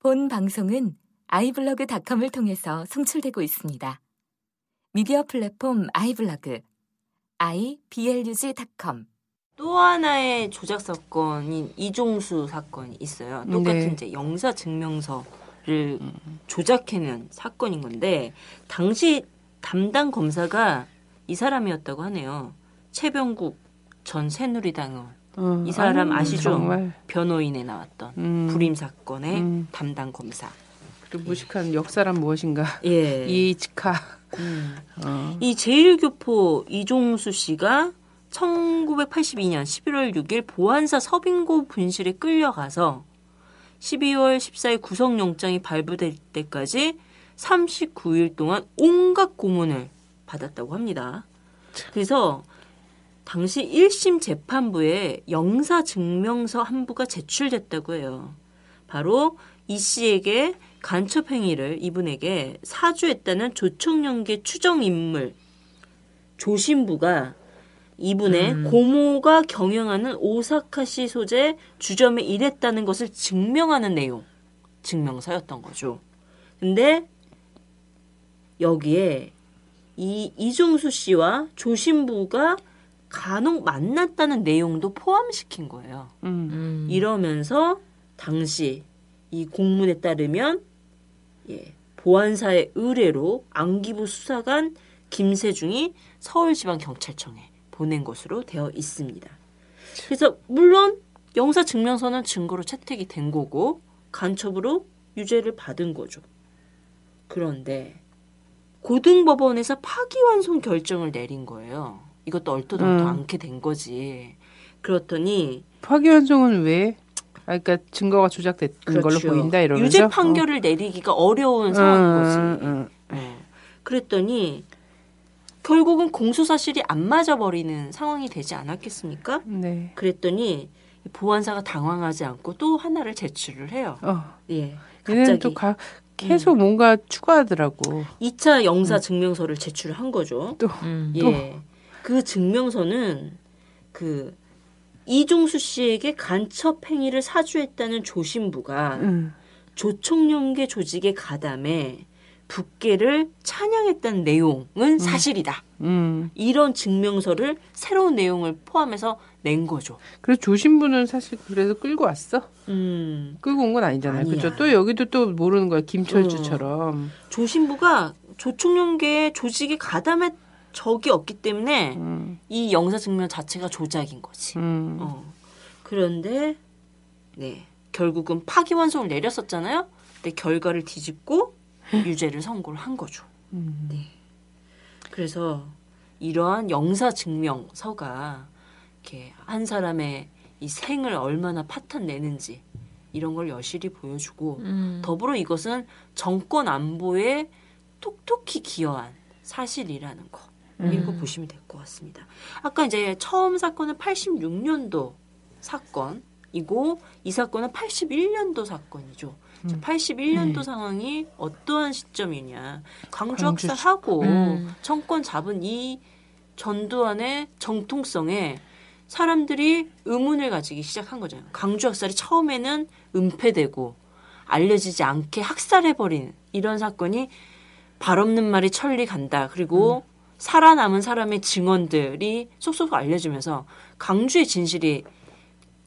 본 방송은 아이블로그닷컴을 통해서 송출되고 있습니다. 미디어 플랫폼 아이블로그 iblog.com 또 하나의 조작 사건인 이종수 사건이 있어요. 똑같은 네. 이제 영사 증명서를 조작해낸 사건인 건데 당시 담당 검사가 이 사람이었다고 하네요. 최병국 전 새누리당 의원. 어, 이 사람 아유, 아시죠? 정말 변호인에 나왔던 음. 불임 사건의 음. 담당 검사. 그 무식한 역사란 무엇인가 예. 이치카 음. 어. 이 제1교포 이종수 씨가 1982년 11월 6일 보안사 서빙고 분실에 끌려가서 12월 14일 구속영장이 발부될 때까지 39일 동안 온갖 고문을 받았다고 합니다. 그래서 당시 1심 재판부에 영사 증명서 한 부가 제출됐다고 해요. 바로 이 씨에게 간첩 행위를 이분에게 사주했다는 조청연계 추정 인물 조신부가 이분의 고모가 경영하는 오사카시 소재 주점에 일했다는 것을 증명하는 내용 증명서였던 거죠. 근데 여기에 이 이종수 씨와 조신부가 간혹 만났다는 내용도 포함시킨 거예요. 음. 이러면서 당시 이 공문에 따르면 예, 보안사의 의뢰로 안기부 수사관 김세중이 서울지방경찰청에 보낸 것으로 되어 있습니다. 그래서 물론 영사 증명서는 증거로 채택이 된 거고 간첩으로 유죄를 받은 거죠. 그런데 고등법원에서 파기환송 결정을 내린 거예요. 이것도 얼토당토 음. 않게 된 거지. 그렇더니 파기환송은 왜? 아, 그러니까 증거가 조작된 걸로 그렇죠. 보인다 이러면서 유죄 판결을 내리기가 어려운 어. 상황인 거지. 음, 음, 어. 그랬더니 결국은 공소 사실이 안 맞아 버리는 상황이 되지 않았겠습니까? 음. 네. 그랬더니 보안사가 당황하지 않고 또 하나를 제출을 해요. 어. 예. 갑자기 음. 또 가, 계속 뭔가 추가하더라고. 2차 영사 증명서를 제출한 거죠. 또 음. 예. 그 증명서는 그 이종수 씨에게 간첩 행위를 사주했다는 조신부가 음. 조총련계 조직의 가담에 북계를 찬양했다는 내용은 사실이다. 음. 이런 증명서를 새로운 내용을 포함해서 낸 거죠. 그래서 조신부는 사실 그래서 끌고 왔어. 음, 끌고 온 건 아니잖아요. 그죠? 또 여기도 또 모르는 거야. 김철주처럼. 조신부가 조총련계 조직이 가담에 적이 없기 때문에 음. 이 영사 증명 자체가 조작인 거지. 음. 어. 그런데 네 결국은 파기환송을 내렸었잖아요. 근데 결과를 뒤집고 유죄를 선고를 한 거죠. 음. 네. 그래서 이러한 영사 증명서가 이렇게 한 사람의 이 생을 얼마나 파탄내는지 이런 걸 여실히 보여주고 음. 더불어 이것은 정권 안보에 톡톡히 기여한 사실이라는 거 이거 보시면 될 것 같습니다. 아까 이제 처음 사건은 86년도 사건이고 이 사건은 81년도 사건이죠. 81년도 상황이 어떠한 시점이냐. 광주 광주 학살하고 음. 정권 잡은 이 전두환의 정통성에 사람들이 의문을 가지기 시작한 거잖아요. 광주 학살이 처음에는 은폐되고 알려지지 않게 학살해버린 이런 사건이 발 없는 말이 천리 간다. 그리고 살아남은 사람의 증언들이 쏙쏙 알려지면서 강주의 진실이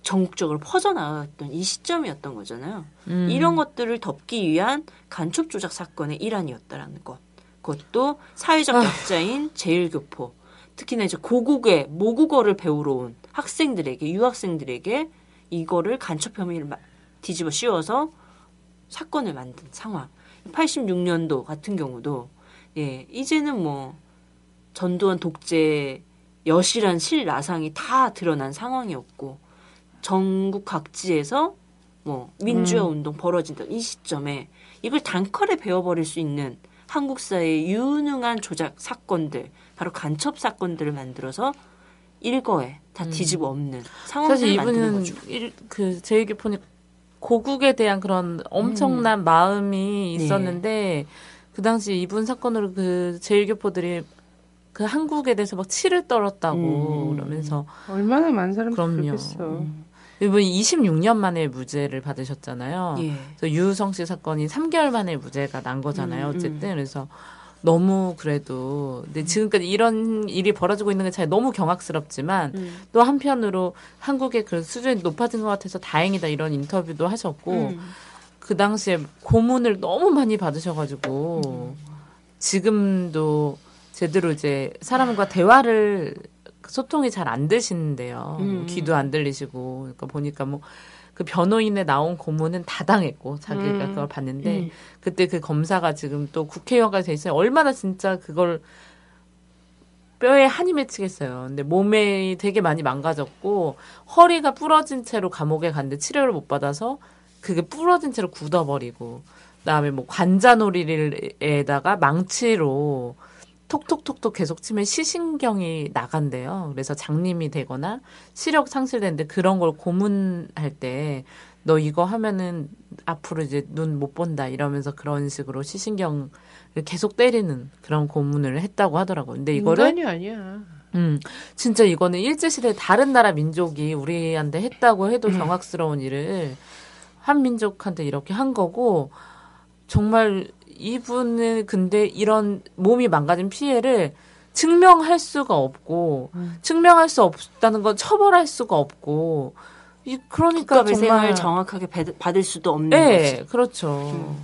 전국적으로 퍼져나갔던 이 시점이었던 거잖아요. 음. 이런 것들을 덮기 위한 간첩 조작 사건의 일환이었다라는 것. 그것도 사회적 약자인 제일교포, 특히나 이제 고국의 모국어를 배우러 온 학생들에게 유학생들에게 이거를 간첩 혐의를 마- 뒤집어 씌워서 사건을 만든 상황. 86년도 같은 경우도 예 이제는 뭐 전두환 독재 여실한 실나상이 다 드러난 상황이었고 전국 각지에서 뭐 민주화 운동 벌어진다 이 시점에 이걸 단칼에 베어버릴 수 있는 한국 사회의 유능한 조작 사건들 바로 간첩 사건들을 만들어서 일거에 다 뒤집어 엎는 상황을 사실 만드는 이분은 거죠. 일, 그 제일교포니 고국에 대한 그런 엄청난 마음이 네. 있었는데 그 당시 이분 사건으로 그 제일교포들이 그 한국에 대해서 막 치를 떨었다고 음. 그러면서 얼마나 많은 사람들이 그럼요. 음. 이분이 26년 만에 무죄를 받으셨잖아요. 예. 그래서 유성 씨 사건이 3개월 만에 무죄가 난 거잖아요. 음, 어쨌든 그래서 너무 그래도 근데 지금까지 이런 일이 벌어지고 있는 게 참 너무 경악스럽지만 음. 또 한편으로 한국의 그 수준이 높아진 것 같아서 다행이다 이런 인터뷰도 하셨고 음. 그 당시에 고문을 너무 많이 받으셔가지고 지금도 제대로 이제 사람과 대화를 소통이 잘 안 되시는데요. 음. 귀도 안 들리시고 그러니까 보니까 뭐 그 변호인에 나온 고문은 다 당했고 자기가 음. 그걸 봤는데 음. 그때 그 검사가 지금 또 국회의원까지 돼 있어요. 얼마나 진짜 그걸 뼈에 한이 맺히겠어요. 근데 몸에 되게 많이 망가졌고 허리가 부러진 채로 감옥에 갔는데 치료를 못 받아서 그게 부러진 채로 굳어버리고 그다음에 뭐 관자놀이에다가 망치로 톡톡톡톡 계속 치면 시신경이 나간대요. 그래서 장님이 되거나 시력 상실되는데 그런 걸 고문할 때 너 이거 하면은 앞으로 이제 눈 못 본다 이러면서 그런 식으로 시신경을 계속 때리는 그런 고문을 했다고 하더라고요. 근데 이거를 인간이 아니야. 음, 진짜 이거는 일제시대 다른 나라 민족이 우리한테 했다고 해도 경악스러운 일을 한 민족한테 이렇게 한 거고, 정말 이분은 근데 이런 몸이 망가진 피해를 증명할 수가 없고, 증명할 수 없다는 건 처벌할 수가 없고, 이, 그러니까 정말. 정확하게 받- 받을 수도 없는 네, 거지. 그렇죠.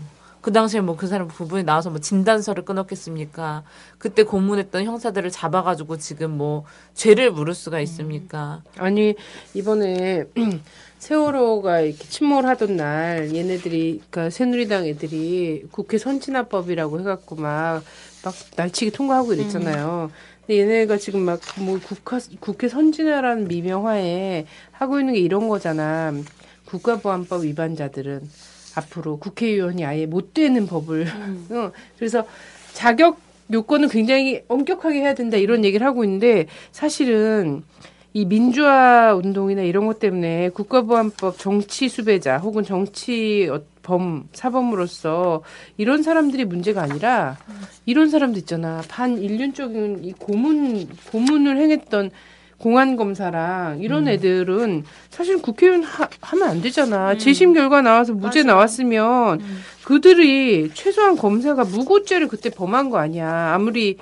그 당시에 뭐 그 사람 부부이 나와서 뭐 진단서를 끊었겠습니까? 그때 고문했던 형사들을 잡아가지고 지금 뭐 죄를 물을 수가 있습니까? 아니 이번에 세월호가 이렇게 침몰하던 날 얘네들이 그러니까 새누리당 애들이 국회 선진화법이라고 해갖고 막 막 날치기 통과하고 이랬잖아요. 근데 얘네가 지금 막 뭐 국가 국회 선진화라는 미명하에 하고 있는 게 이런 거잖아. 국가보안법 위반자들은 앞으로 국회의원이 아예 못 되는 법을. 어, 그래서 자격 요건은 굉장히 엄격하게 해야 된다 이런 얘기를 하고 있는데 사실은 이 민주화 운동이나 이런 것 때문에 국가보안법 정치 수배자 혹은 정치 어- 범 사범으로서 이런 사람들이 문제가 아니라 이런 사람들 있잖아. 반 인륜적인 이 고문 고문을 행했던 공안 검사랑 이런 애들은 사실 국회의원 하, 하면 안 되잖아. 재심 결과 나와서 무죄 나왔으면 그들이 최소한 검사가 무고죄를 그때 범한 거 아니야. 아무리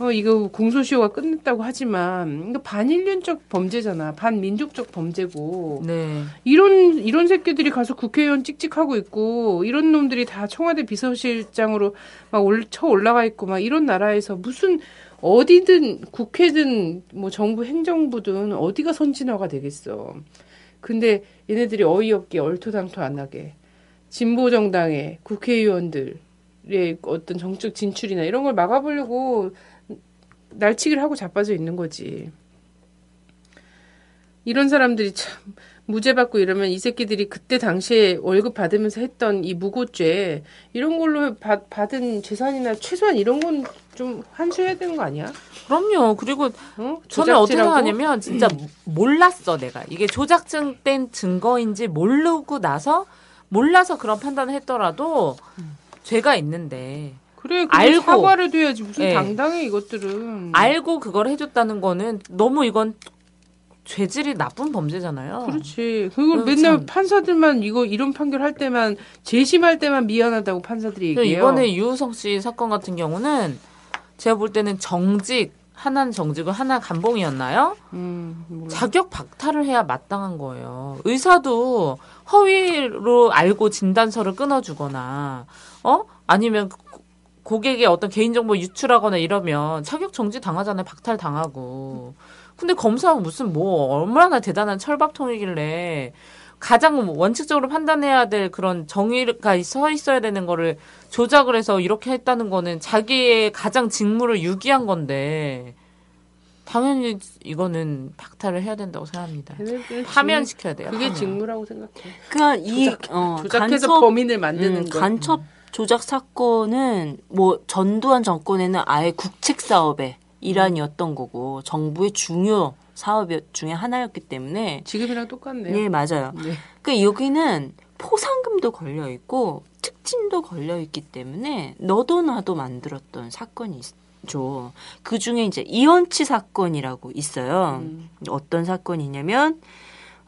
어 이거 공소시효가 끝났다고 하지만 이거 반인륜적 범죄잖아. 반민족적 범죄고. 네. 이런 이런 새끼들이 가서 국회의원 찍찍하고 있고 이런 놈들이 다 청와대 비서실장으로 막 올, 쳐 올라가 있고 막 이런 나라에서 무슨 어디든 국회든 뭐 정부 행정부든 어디가 선진화가 되겠어. 근데 얘네들이 어이없게 얼토당토 안 하게 진보 정당의 국회의원들의 어떤 정책 진출이나 이런 걸 막아보려고 날치기를 하고 자빠져 있는 거지. 이런 사람들이 참 무죄 받고 이러면 이 새끼들이 그때 당시에 월급 받으면서 했던 이 무고죄 이런 걸로 받, 받은 재산이나 최소한 이런 건 좀 환수해야 되는 거 아니야? 그럼요. 그리고 어? 저는 어떻게? 생각하냐면 진짜 몰랐어 내가 이게 조작된 증거인지 모르고 나서 몰라서 그런 판단을 했더라도 죄가 있는데 그래 알고. 사과를 해야지 무슨 예. 당당해 이것들은 알고 그걸 해줬다는 거는 너무 이건 죄질이 나쁜 범죄잖아요. 그렇지 그걸 어, 맨날 참. 판사들만 이거 이런 판결 할 때만 재심할 때만 미안하다고 판사들이 얘기해요 이번에 유우성 씨 사건 같은 경우는 제가 볼 때는 정직 하나는 정직은 하나 감봉이었나요? 음. 자격 박탈을 해야 마땅한 거예요. 의사도 허위로 알고 진단서를 끊어주거나, 어? 아니면 고- 고객의 어떤 개인정보 유출하거나 이러면 자격 정지 당하잖아요. 박탈 당하고. 근데 검사는 무슨 뭐 얼마나 대단한 철밥통이길래 가장 원칙적으로 판단해야 될 그런 정의가 서 있어야 되는 거를 조작을 해서 이렇게 했다는 거는 자기의 가장 직무를 유기한 건데 당연히 이거는 박탈을 해야 된다고 생각합니다. 걔네들 파면시켜야 돼요. 그게 파면. 직무라고 생각해 그러니까 이 조작- 어, 조작해서 간첩, 범인을 만드는 음, 거 간첩 조작 사건은 뭐 전두환 정권에는 아예 국책 사업의 일환이었던 거고 정부의 중요 사업 중에 하나였기 때문에 지금이랑 똑같네요 네 맞아요. 네. 그 여기는 포상금도 걸려 있고 특진도 걸려 있기 때문에 너도 나도 만들었던 사건이 있죠. 그 중에 이제 이원치 사건이라고 있어요. 음. 어떤 사건이냐면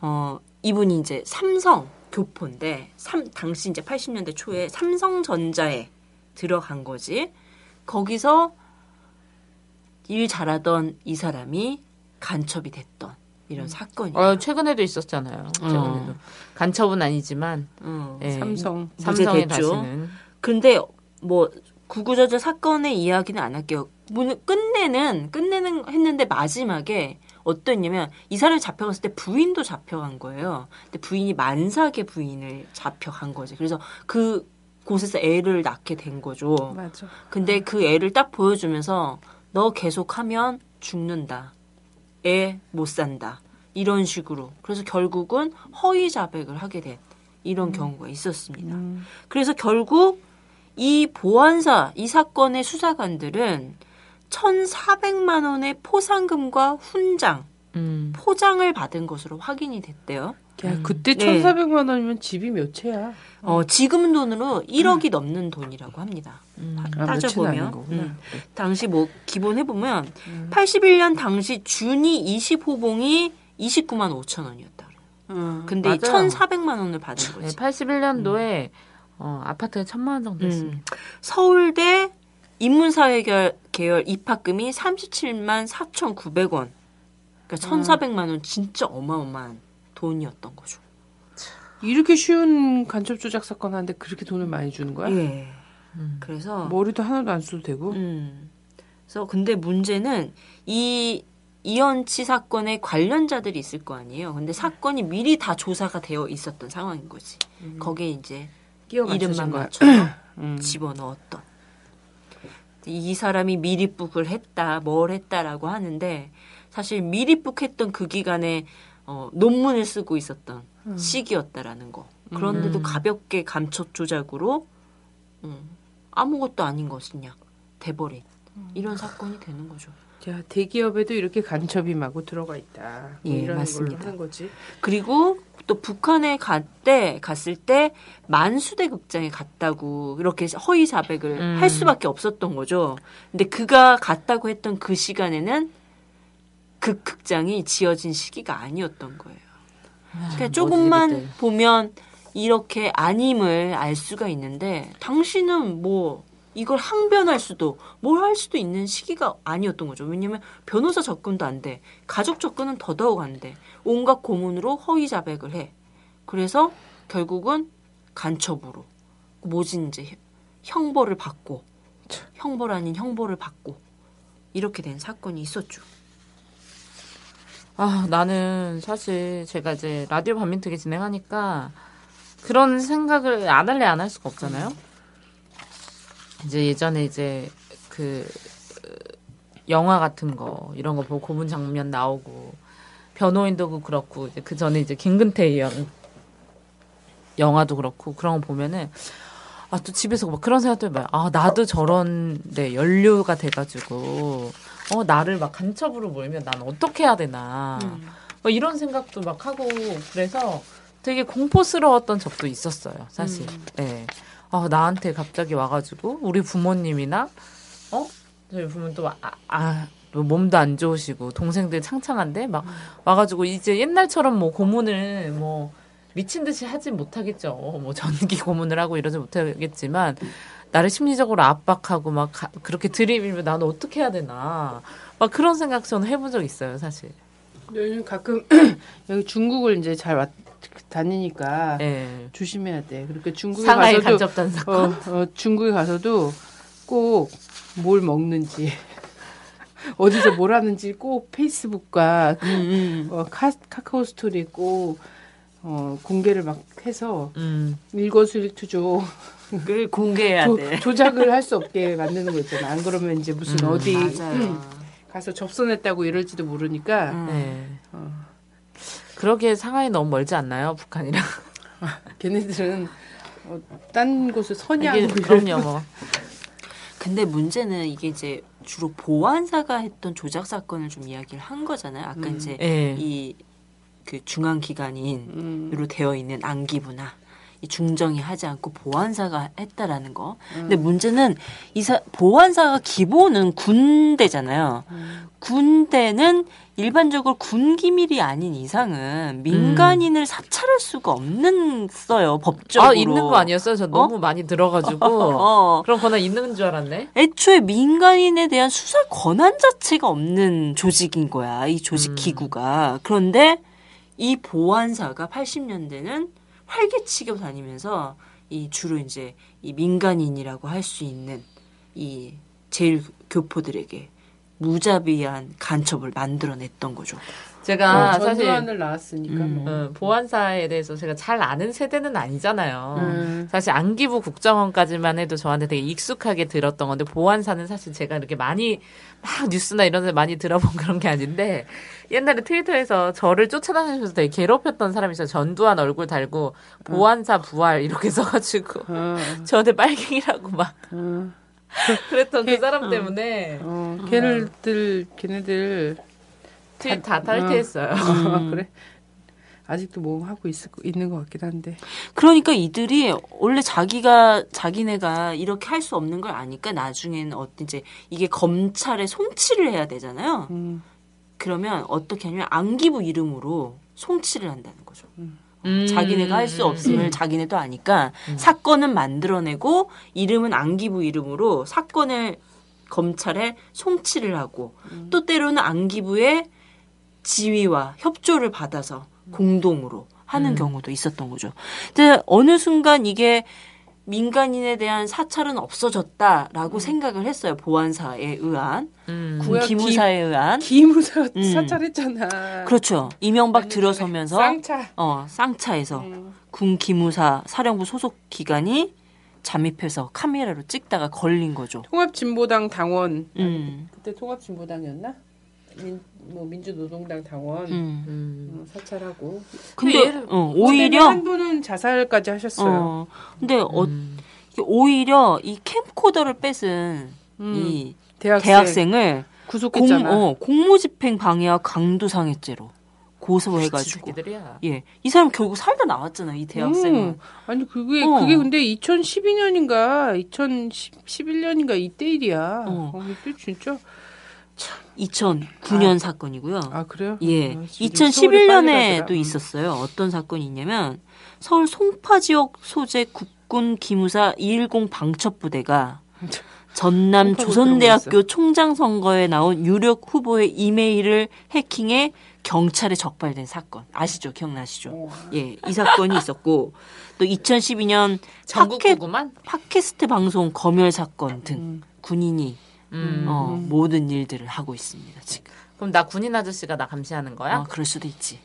어 이분이 이제 삼성 교포인데 삼, 당시 이제 80년대 초에 삼성전자에 들어간 거지. 거기서 일 잘하던 이 사람이 간첩이 됐던 이런 사건이. 어, 최근에도 있었잖아요. 최근에도 간첩은 아니지만 어. 예, 삼성. 삼성에 무죄됐죠. 다시는 근데 뭐 구구절절 사건의 이야기는 안 할게요. 문- 끝내는 끝내는 했는데 마지막에 어떠냐면 이 사람이 잡혀갔을 때 부인도 잡혀간 거예요. 근데 부인이 만삭의 부인을 잡혀간 거지. 그래서 그 곳에서 애를 낳게 된 거죠. 맞아. 근데 그 애를 딱 보여주면서 너 계속하면 죽는다. 애 못 산다. 이런 식으로. 그래서 결국은 허위 자백을 하게 된 이런 경우가 있었습니다. 음. 그래서 결국 이 보안사, 이 사건의 수사관들은 1,400만 원의 포상금과 훈장, 음. 포장을 받은 것으로 확인이 됐대요. 야, 그때 네. 1,400만 원이면 집이 몇 채야? 어, 지금 돈으로 1억이 넘는 돈이라고 합니다. 음. 따져보면. 음. 당시 뭐 기본 해보면 81년 당시 준이 20호봉이 29만 5천 원이었다. 그래요. 음. 근데 맞아요. 1,400만 원을 받은 네, 거지. 81년도에 어, 아파트가 천만 원 정도 했습니다. 음. 서울대 인문사회 계열, 계열 입학금이 37만 4,900원. 그러니까 1,400만 원 진짜 어마어마한 돈이었던 거죠. 이렇게 쉬운 간첩 조작 사건 하는데 그렇게 돈을 많이 주는 거야? 예. 음. 그래서 머리도 하나도 안 써도 되고? 음. 그래서 근데 문제는 이 이연치 사건에 관련자들이 있을 거 아니에요. 근데 사건이 미리 다 조사가 되어 있었던 상황인 거지. 거기에 이제 이름만. 맞춰서 음. 집어넣었던. 이 사람이 미리북을 했다, 뭘 했다라고 하는데 사실 미리북했던 그 기간에 어, 논문을 쓰고 있었던 시기였다라는 거. 그런데도 음. 가볍게 감촉 조작으로 음, 아무것도 아닌 것이냐 돼버린 이런 사건이 되는 거죠. 자, 대기업에도 이렇게 간첩이 마구 들어가 있다. 뭐 예, 이런 맞습니다. 걸로 하는 거지. 그리고 또 북한에 갔때 갔을 때 만수대 극장에 갔다고 이렇게 허위 자백을 음. 할 수밖에 없었던 거죠. 근데 그가 갔다고 했던 그 시간에는 그 극장이 지어진 시기가 아니었던 거예요. 그러니까 조금만 머지기들. 보면 이렇게 아님을 알 수가 있는데 당신은 뭐 이걸 항변할 수도 뭘 할 수도 있는 시기가 아니었던 거죠. 왜냐하면 변호사 접근도 안 돼. 가족 접근은 더더욱 안 돼. 온갖 고문으로 허위 자백을 해. 그래서 결국은 간첩으로 모진 이제 형벌을 받고 형벌 아닌 형벌을 받고 이렇게 된 사건이 있었죠. 아, 나는 사실 제가 이제 라디오 반민특위 진행하니까 그런 생각을 안 할래 안 할 수가 없잖아요. 이제 예전에 이제 그 어, 영화 같은 거 이런 거 보고 고문 장면 나오고 변호인도 그렇고 이제 그 전에 이제 김근태 영 영화도 그렇고 그런 거 보면은 아 또 집에서 막 그런 생각도 해봐요. 아 나도 저런 데 연료가 돼가지고 어 나를 막 간첩으로 몰면 난 어떻게 해야 되나 뭐 이런 생각도 막 하고 그래서 되게 공포스러웠던 적도 있었어요 사실. 예. 아 나한테 갑자기 와가지고 우리 부모님이나 어 저희 부모님 또 아, 아, 뭐 몸도 안 좋으시고 동생들 창창한데 막 와가지고 이제 옛날처럼 뭐 고문을 뭐 미친 듯이 하진 못하겠죠. 뭐 전기 고문을 하고 이러지 못하겠지만 나를 심리적으로 압박하고 막 가- 그렇게 들이밀면 나는 어떻게 해야 되나 막 그런 생각 저는 해본 적 있어요 사실. 요즘 가끔 여기 중국을 이제 잘 왔, 다니니까 예. 조심해야 돼. 그러니까 중국에 가서도. 어, 어, 중국에 가서도 꼭 뭘 먹는지 어디서 뭘 하는지 꼭 페이스북과 음, 어, 카, 카카오 스토리 꼭 어, 공개를 막 해서 음. 일거수일투족 그 공개해야 조, 돼. 조작을 할 수 없게 만드는 거 있잖아. 안 그러면 이제 무슨 음, 어디. 음, 가서 접선했다고 이럴지도 모르니까 음. 네. 어, 그러기에 상하이 너무 멀지 않나요 북한이랑? 걔네들은 어, 딴 곳을 선양 그럼요 뭐. 근데 문제는 이게 이제 주로 보안사가 했던 조작 사건을 좀 이야기를 한 거잖아요. 아까 이제 예. 이그 중앙 기관인으로 음, 되어 있는 안기부나 이 중정이 하지 않고 보안사가 했다라는 거. 근데 문제는 이 사 보안사가 기본은 군대잖아요. 군대는 일반적으로 군 기밀이 아닌 이상은 민간인을 사찰할 수가 없는 써요 법적으로. 아 있는 거 아니었어요? 저 너무 많이 들어가지고 어. 그런 권한 있는 줄 알았네. 애초에 민간인에 대한 수사 권한 자체가 없는 조직인 거야. 이 조직 음. 기구가. 그런데 이 보안사가 80년대는 활개치고 다니면서 이 주로 이제 이 민간인이라고 할 수 있는 이 제일 교포들에게 무자비한 간첩을 만들어냈던 거죠. 제가 어, 사실 전두환을 나왔으니까 음. 뭐. 어, 보안사에 대해서 제가 잘 아는 세대는 아니잖아요. 음. 사실 안기부 국정원까지만 해도 저한테 되게 익숙하게 들었던 건데 보안사는 사실 제가 이렇게 많이 막 뉴스나 이런 데 많이 들어본 그런 게 아닌데 옛날에 트위터에서 저를 쫓아다니면서 되게 괴롭혔던 사람이 있어요. 전두환 얼굴 달고 보안사 부활 이렇게 써가지고 어, 저한테 빨갱이라고 막 어, 그랬던 그 사람 때문에 어, 걔네들 걔네들 트윗 다 탈퇴했어요. 아, 그래 아직도 뭐 하고 있, 있는 것 같긴 한데 그러니까 이들이 원래 자기가 자기네가 이렇게 할 수 없는 걸 아니까 나중에는 어떤 이제 이게 검찰에 송치를 해야 되잖아요. 음. 그러면 어떻게 하냐면 안기부 이름으로 송치를 한다는 거죠. 음. 자기네가 할 수 없음을 자기네도 아니까 사건은 만들어내고 이름은 안기부 이름으로 사건을 검찰에 송치를 하고 또 때로는 안기부의 지위와 협조를 받아서 공동으로 하는 경우도 있었던 거죠. 근데 어느 순간 이게 민간인에 대한 사찰은 없어졌다라고 생각을 했어요. 보안사에 의한 음. 기무사에 의한 기무사 음. 사찰했잖아 그렇죠. 이명박 들어서면서 쌍차 어 쌍차에서 음. 군 기무사 사령부 소속 기관이 잠입해서 카메라로 찍다가 걸린 거죠. 통합진보당 당원 음. 그때 통합진보당이었나 민, 뭐 민주노동당 당원 음. 음. 어, 사찰하고 근데 얘를- 어, 오히려 한 분은 자살까지 하셨어요. 어 근데 어, 음. 이게 오히려 이 캠코더를 뺏은 음. 이 대학생, 대학생을 공, 구속했잖아. 어, 공무집행 방해와 강도상해죄로 고소해가지고. 예 이 사람 결국 살다 나왔잖아요 이 대학생은 음, 아니 그게 어. 그게 근데 2012년인가 2011년인가 이때 일이야. 어. 어, 이때 진짜 2009년 사건이고요. 아 그래요? 예, 아, 진짜 세월이 빨리 2011년에도 가더라. 있었어요. 어떤 사건이 있냐면 서울 송파 지역 소재 국군 기무사 210 방첩부대가 전남 조선대학교 총장 선거에 나온 유력 후보의 이메일을 해킹해 경찰에 적발된 사건 아시죠? 기억나시죠? 어. 예, 이 사건이 있었고 또 2012년 전국 팟캐, 구구만. 팟캐스트 방송 검열 사건 등 음. 군인이 음. 어, 모든 일들을 하고 있습니다 지금. 그럼 나 군인 아저씨가 나 감시하는 거야? 어, 그럴 수도 있지.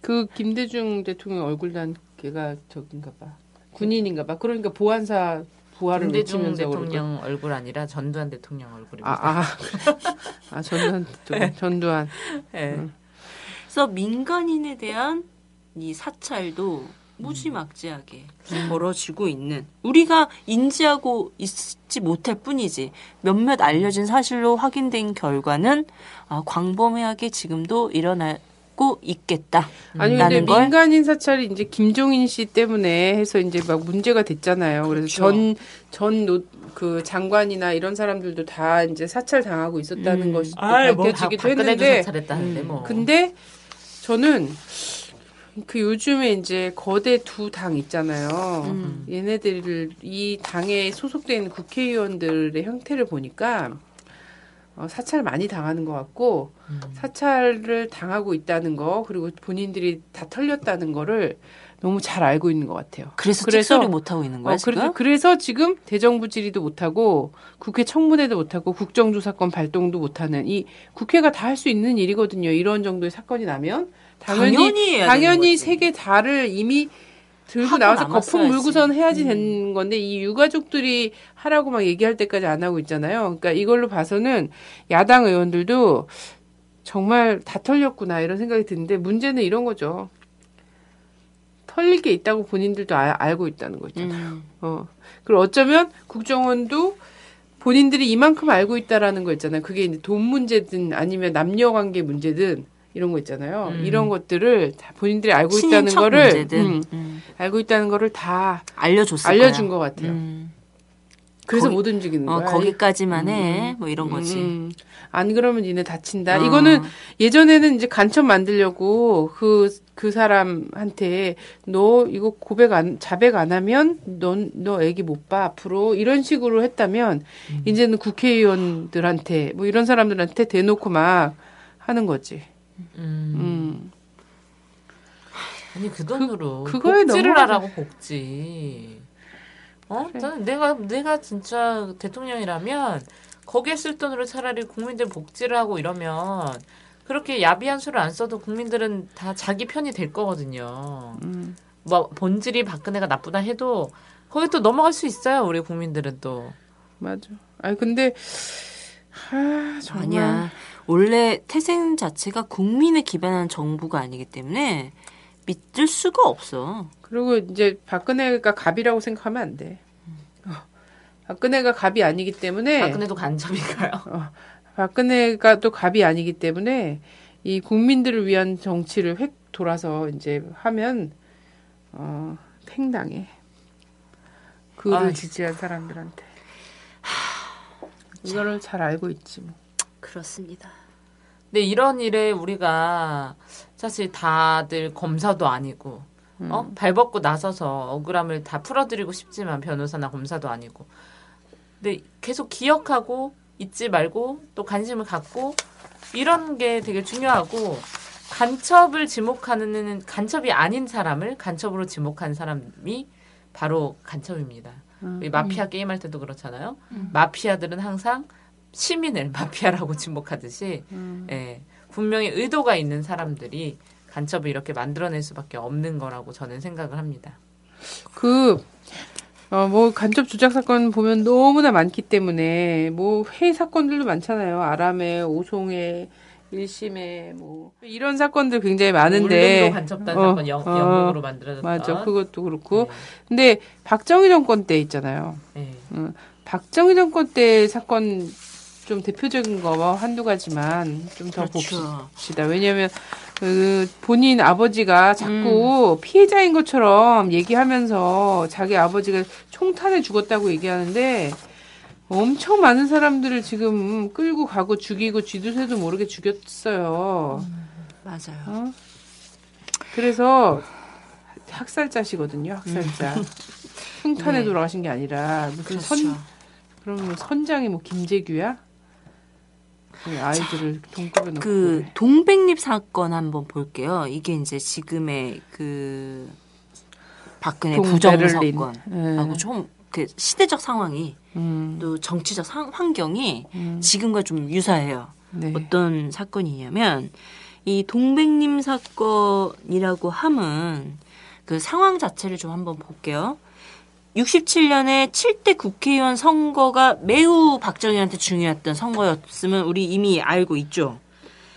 그 김대중 대통령 얼굴 단 걔가 저긴가 봐. 군인인가 봐. 그러니까 보안사 부활을 김대중. 대통령 얼굴 아니라 전두환 대통령 얼굴입니다. 아, 아. 아, 전두환, 대통령, 전두환. 예. 그래서 민간인에 대한 이 사찰도 무지막지하게 벌어지고 있는 우리가 인지하고 있지 못할 뿐이지 몇몇 알려진 사실로 확인된 결과는 아, 광범위하게 지금도 일어나고 있겠다. 아니 근데 걸 민간인 사찰이 이제 김종인 씨 때문에 해서 이제 막 문제가 됐잖아요. 그래서. 전 전 그 장관이나 이런 사람들도 다 이제 사찰 당하고 있었다는 음. 것이 아이, 뭐 밝혀지기도 박- 박근혜도 했는데 사찰했다는데 뭐. 근데 저는 그 요즘에 이제 거대 두 당 있잖아요. 음. 얘네들을 이 당에 소속된 국회의원들의 형태를 보니까 어, 사찰 많이 당하는 것 같고 음. 사찰을 당하고 있다는 거 그리고 본인들이 다 털렸다는 거를 너무 잘 알고 있는 것 같아요. 그래서 그래서- 못 하고 있는 거야 어. 그래서, 그래서 지금 대정부 질의도 못 하고 국회 청문회도 못 하고 국정조사권 발동도 못 하는 이 국회가 다 할 수 있는 일이거든요. 이런 정도의 사건이 나면 당연히 당연히 당연히. 세계 다를 이미 들고 나와서 거품 남았어야지. 물고선 해야지 음. 되는 건데 이 유가족들이 하라고 막 얘기할 때까지 안 하고 있잖아요. 그러니까 이걸로 봐서는 야당 의원들도 정말 다 털렸구나 이런 생각이 드는데 문제는 이런 거죠. 털릴 게 있다고 본인들도 아- 알고 있다는 거죠. 음. 어. 그리고 어쩌면 국정원도 본인들이 이만큼 알고 있다라는 거 있잖아요. 그게 이제 돈 문제든 아니면 남녀 관계 문제든 이런 거 있잖아요. 음. 이런 것들을 다 본인들이 알고 있다는 거를 음, 음, 알고 있다는 거를 다 알려줬을 알려준 거야. 것 같아요. 음. 그래서 거기- 못 움직이는 어, 거야. 거기까지만 해. 뭐 이런 거지. 음, 안 그러면 니네 다친다. 어. 이거는 예전에는 이제 간첩 만들려고 그, 그 사람한테 너 이거 고백 안, 자백 안 하면 넌, 너 애기 못 봐. 앞으로 이런 식으로 했다면 음. 이제는 국회의원들한테 뭐 이런 사람들한테 대놓고 막 하는 거지. 음. 음. 아니 그 돈으로 그거에 복지를. 하라고 복지. 어? 저는 내가 내가 진짜 대통령이라면 거기에 쓸 돈으로 차라리 국민들 복지를 하고 이러면 그렇게 야비한 수를 안 써도 국민들은 다 자기 편이 될 거거든요. 음. 뭐 본질이 박근혜가 나쁘다 해도 거기 또 넘어갈 수 있어요. 우리 국민들은 또. 맞아. 아니 근데 아 정말 아니야. 원래 태생 자체가 국민에 기반한 정부가 아니기 때문에 믿을 수가 없어. 그리고 이제 박근혜가 갑이라고 생각하면 안 돼. 어. 박근혜가 갑이 아니기 때문에 박근혜도 간첩인가요? 박근혜가 또 갑이 아니기 때문에 이 국민들을 위한 정치를 획 돌아서 이제 하면 어 팽당해. 그를. 지지한 사람들한테. 이거를 잘 알고 있지 뭐. 그렇습니다. 근데 이런 일에 우리가 사실 다들 검사도 아니고 어? 발벗고 나서서 억울함을 다 풀어드리고 싶지만 변호사나 검사도 아니고 근데 계속 기억하고 잊지 말고 또 관심을 갖고 이런 게 되게 중요하고 간첩을 지목하는 간첩이 아닌 사람을 간첩으로 지목한 사람이 바로 간첩입니다. 우리 마피아 게임할 때도 그렇잖아요. 마피아들은 항상 시민을 마피아라고 지목하듯이 예, 분명히 의도가 있는 사람들이 간첩을 이렇게 만들어낼 수밖에 없는 거라고 저는 생각을 합니다. 그, 어, 뭐, 간접 조작 사건 보면 너무나 많기 때문에, 뭐, 회의 사건들도 많잖아요. 아람에, 오송에, 일심에, 뭐. 이런 사건들 굉장히 많은데. 간첩단 어, 사건 영, 어, 영국으로 만들어졌던 맞아. 그것도 그렇고. 네, 근데, 박정희 정권 때 있잖아요. 네. 박정희 정권 때 사건 좀 대표적인 거 한두 가지만 좀 더 그렇죠. 봅시다. 왜냐면 그 본인 아버지가 자꾸 음. 피해자인 것처럼 얘기하면서 자기 아버지가 총탄에 죽었다고 얘기하는데 엄청 많은 사람들을 지금 끌고 가고 죽이고 쥐두새도 모르게 죽였어요. 맞아요. 어? 그래서 학살자시거든요. 학살자. 흉탄에 네. 돌아가신 게 아니라 무슨 그렇죠. 선 그러면 선장이 뭐 김재규야? 그 아이들을 동급에 놓고 그 그래. 동백립 사건 한번 볼게요. 이게 이제 지금의 그 박근혜 부정. 사건하고 예. 좀그 시대적 상황이 음, 또 정치적 상, 환경이 음, 지금과 좀 유사해요. 네. 어떤 사건이냐면 이 동백님 사건이라고 함은 그 상황 자체를 좀 한번 볼게요. 67년에 7대 국회의원 선거가 매우 박정희한테 중요했던 선거였음은 우리 이미 알고 있죠.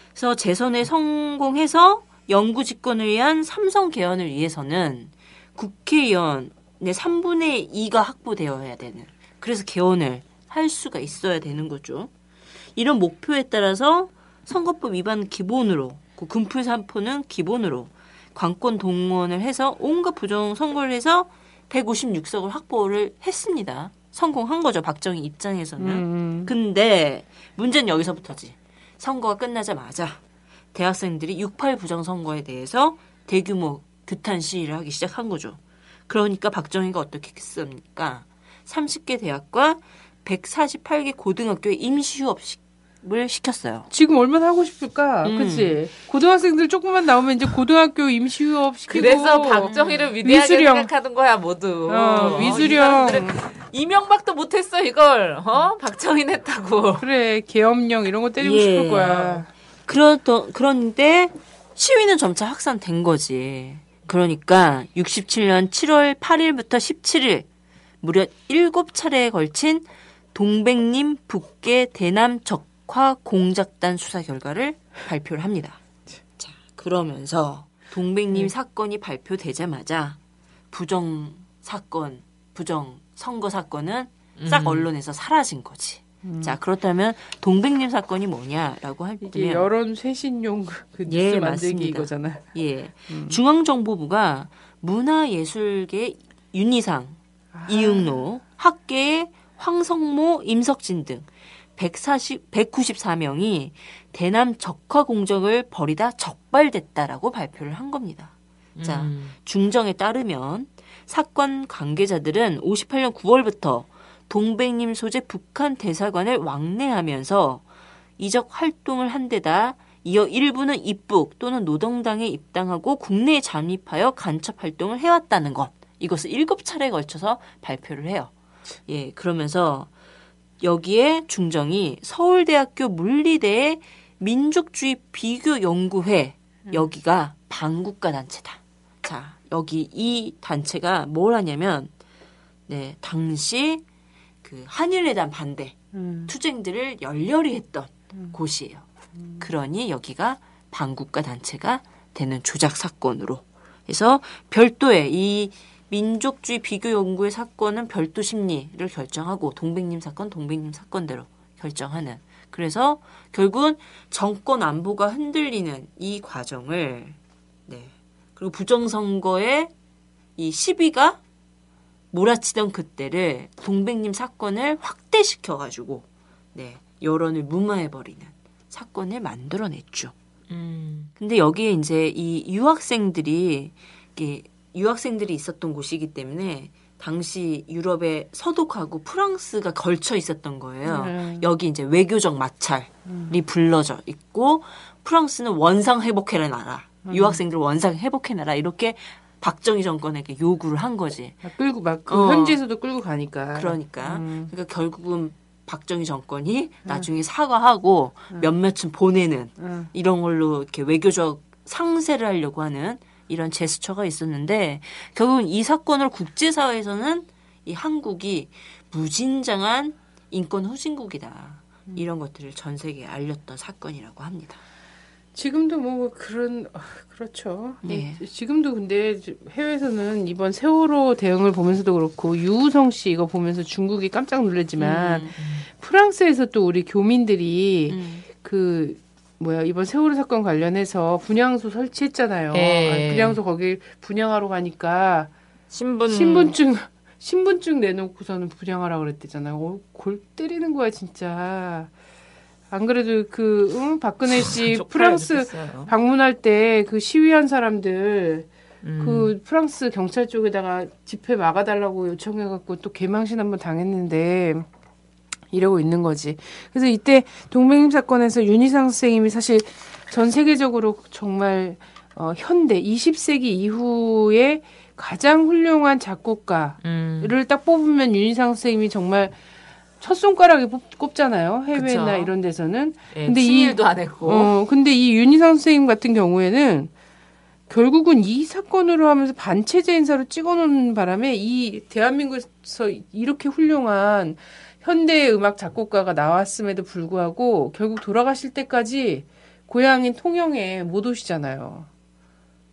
그래서 재선에 성공해서 영구 집권을 위한 삼성 개헌을 위해서는 국회의원의 3분의 2가 확보되어야 되는. 그래서 개헌을 할 수가 있어야 되는 거죠. 이런 목표에 따라서 선거법 위반 기본으로 그 금풀 삼포는 기본으로 관권 동원을 해서 온갖 부정 선거를 해서 156석을 확보를 했습니다. 성공한 거죠 박정희 입장에서는. 음, 근데 문제는 여기서부터지. 선거가 끝나자마자 대학생들이 68 부정 선거에 대해서 대규모 규탄 시위를 하기 시작한 거죠. 그러니까 박정희가 어떻게 했습니까? 30개 대학과 148개 고등학교에 임시 휴업 을 시켰어요. 지금 얼마나 하고 싶을까? 음. 그치? 고등학생들 조금만 나오면 이제 고등학교 임시휴업 시키고. 그래서 박정희를 위대하게 위수령. 생각하는 거야 모두. 어, 이 위수령. 사람들은 이명박도 못했어 이걸. 어? 박정희는 했다고. 그래, 계엄령 이런 거 때리고 예. 싶을 거야. 그렇던 그런데 시위는 점차 확산된 거지. 그러니까 67년 7월 8일부터 17일 무려 7차례에 걸친 동백님 북계 대남 적 화 공작단 수사 결과를 발표를 합니다. 자, 그러면서 동백님 사건이 발표되자마자 부정 사건, 부정 선거 사건은 싹 음. 언론에서 사라진 거지. 자 그렇다면 동백님 사건이 뭐냐라고 할 때면 여론 쇄신용 그- 그 뉴스 예, 만들기. 이거잖아. 예 중앙정보부가 문화예술계 윤희상, 이응로, 학계의 황성모, 임석진 등 140, 194명이 대남 적화 공적을 벌이다 적발됐다라고 발표를 한 겁니다. 자, 음. 중정에 따르면 사건 관계자들은 58년 9월부터 동백님 소재 북한 대사관을 왕래하면서 이적 활동을 한 데다 이어 일부는 입북 또는 노동당에 입당하고 국내에 잠입하여 간첩 활동을 해왔다는 것. 이것을 일곱 차례에 걸쳐서 발표를 해요. 예, 그러면서 여기에 중정이 서울대학교 물리대의 민족주의 비교 연구회 여기가 반국가 단체다. 자, 여기 이 단체가 뭘 하냐면 네, 당시 그 한일에 대한 반대 음. 투쟁들을 열렬히 했던 곳이에요. 그러니 여기가 반국가 단체가 되는 조작 사건으로 해서 별도의 이 민족주의 비교 연구의 사건은 별도 심리를 결정하고 동백님 사건 동백님 사건대로 결정하는 그래서 결국은 정권 안보가 흔들리는 이 과정을 네 그리고 부정선거의 이 시비가 몰아치던 그때를 동백님 사건을 확대시켜 가지고 네 여론을 무마해 버리는 사건을 만들어냈죠. 음. 근데 여기에 이제 이 유학생들이 이게 유학생들이 있었던 곳이기 때문에 당시 유럽의 서독하고 프랑스가 걸쳐 있었던 거예요. 음. 여기 이제 외교적 마찰이 불러져 있고 프랑스는 원상 회복해라 나라. 유학생들 원상 회복해놔라 이렇게 박정희 정권에게 요구를 한 거지. 막 끌고 막 그 어. 현지에서도 끌고 가니까. 그러니까 음. 그러니까 결국은 박정희 정권이 나중에 사과하고 몇몇은 보내는 음. 이런 걸로 이렇게 외교적 상세를 하려고 하는 이런 제스처가 있었는데 결국은 이 사건을 국제사회에서는 이 한국이 무진장한 인권 후진국이다. 이런 것들을 전 세계에 알렸던 사건이라고 합니다. 지금도 뭐 그런 아, 그렇죠. 네. 예, 지금도 근데 해외에서는 이번 세월호 대응을 보면서도 그렇고 유우성 씨 이거 보면서 중국이 깜짝 놀랐지만 음, 프랑스에서 또 우리 교민들이 음. 그 뭐야 이번 세월호 사건 관련해서 분향소 설치했잖아요. 예. 아, 분향소 거기 분양하러 가니까 신분 신분증 신분증 내놓고서는 분양하라 그랬대잖아요. 어, 골 때리는 거야 진짜. 안 그래도 그 응? 박근혜 씨 프랑스. 방문할 때 그 시위한 사람들 음. 그 프랑스 경찰 쪽에다가 집회 막아달라고 요청해갖고 또 개망신 한번 당했는데 이러고 있는 거지. 그래서 이때 동백님 사건에서 윤희상 선생님이 사실 전 세계적으로 정말 어, 현대 20세기 이후에 가장 훌륭한 작곡가를 음. 딱 뽑으면 윤희상 선생님이 정말 첫 손가락에 뽑, 꼽잖아요. 해외나 그쵸. 이런 데서는. 예, 근데 이- 친일도 안 했고 어, 근데 이 윤희상 선생님 같은 경우에는 결국은 이 사건으로 하면서 반체제 인사로 찍어놓는 바람에 이 대한민국에서 이렇게 훌륭한 현대 음악 작곡가가 나왔음에도 불구하고 결국 돌아가실 때까지 고향인 통영에 못 오시잖아요.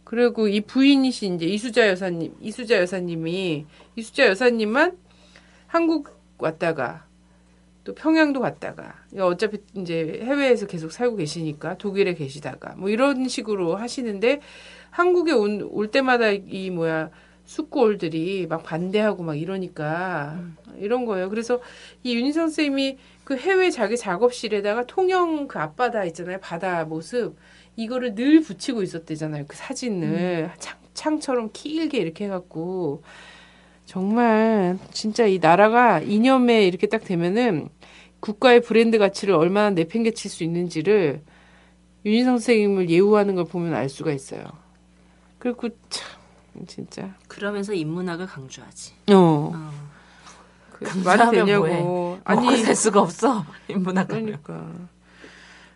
그리고 이 부인이신 이제 이수자 여사님, 이수자 여사님이 이수자 여사님만 한국 왔다가 또 평양도 갔다가 어차피 이제 해외에서 계속 살고 계시니까 독일에 계시다가 뭐 이런 식으로 하시는데 한국에 온, 올 때마다 이 뭐야 숙고올들이 막 반대하고 막 이러니까 이런 거예요. 그래서 이 윤희선 선생님이 그 해외 자기 작업실에다가 통영 그 앞바다 있잖아요. 바다 모습 이거를 늘 붙이고 있었대잖아요. 그 사진을 창, 창처럼 길게 이렇게 해갖고 정말 진짜 이 나라가 이념에 이렇게 딱 되면은 국가의 브랜드 가치를 얼마나 내팽개칠 수 있는지를 윤희성 선생님을 예우하는 걸 보면 알 수가 있어요. 그리고 참 진짜. 그러면서 인문학을 강조하지. 어. 어. 그 말이 되냐고. 뭐해. 아니 살 수가 없어 인문학 을. 그러니까.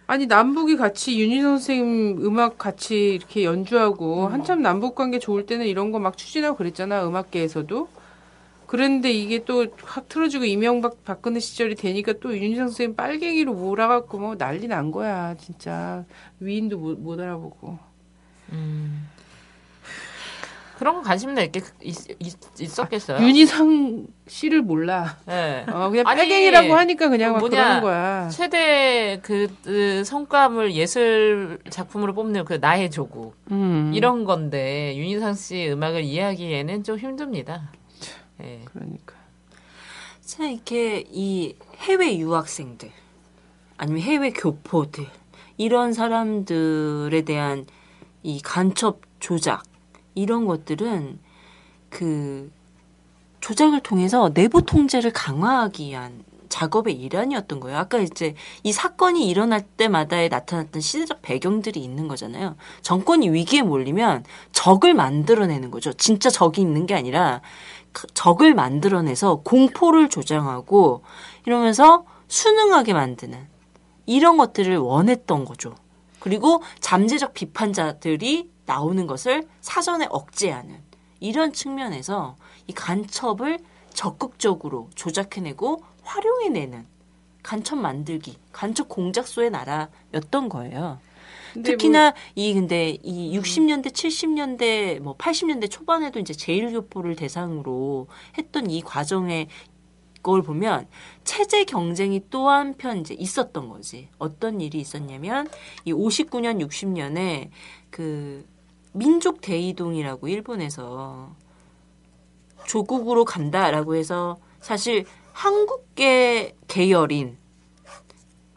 아니 남북이 같이 윤희성 선생님 음악 같이 이렇게 연주하고 한참 남북 관계 좋을 때는 이런 거 막 추진하고 그랬잖아 음악계에서도. 그랬는데 이게 또 확 틀어지고 이명박 박근혜 시절이 되니까 또 윤희성 선생님 빨갱이로 몰아갖고 뭐 난리 난 거야 진짜. 위인도 못, 못 알아보고. 음. 그런 거 관심이나 이렇게 있, 있, 었겠어요 윤희상 씨를 몰라. 네. 어, 그냥 빨갱이라고 하니까 그냥 막 뭐냐, 그러는 거야. 최대 그, 그 성과물 예술 작품으로 뽑는 그 나의 조국 음. 이런 건데 윤희상 씨 음악을 이해하기에는 좀 힘듭니다. 예. 그러니까. 자, 이렇게 이 해외 유학생들 아니면 해외 교포들 이런 사람들에 대한 이 간첩 조작 이런 것들은 그 조작을 통해서 내부 통제를 강화하기 위한 작업의 일환이었던 거예요. 아까 이제 이 사건이 일어날 때마다에 나타났던 시대적 배경들이 있는 거잖아요. 정권이 위기에 몰리면 적을 만들어내는 거죠. 진짜 적이 있는 게 아니라 그 적을 만들어내서 공포를 조장하고 이러면서 순응하게 만드는 이런 것들을 원했던 거죠. 그리고 잠재적 비판자들이 나오는 것을 사전에 억제하는 이런 측면에서 이 간첩을 적극적으로 조작해내고 활용해내는 간첩 만들기, 간첩 공작소의 나라였던 거예요. 근데 뭐 특히나 이 근데 이 60년대, 70년대, 뭐 80년대 초반에도 이제 제일교포를 대상으로 했던 이 과정에 걸 보면 체제 경쟁이 또 한편 이제 있었던 거지. 어떤 일이 있었냐면 이 59년, 60년에 그 민족 대이동이라고 일본에서 조국으로 간다라고 해서 사실 한국계 계열인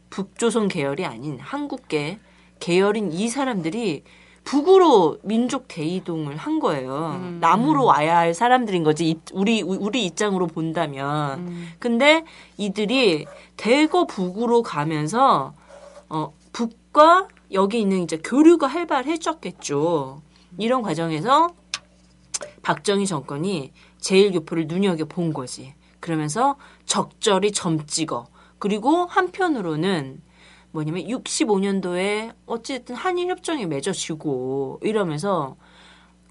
북조선 계열이 아닌 한국계 계열인 이 사람들이 북으로 민족 대이동을 한 거예요. 음. 남으로 와야 할 사람들인 거지. 이- 우리 우리 입장으로 본다면. 음. 근데 이들이 대거 북으로 가면서 어 북과 여기 있는 이제 교류가 활발해졌겠죠. 이런 과정에서 박정희 정권이 제일교포를 눈여겨 본 거지. 그러면서 적절히 점 찍어. 그리고 한편으로는 뭐냐면 65년도에 어쨌든 한일 협정이 맺어지고 이러면서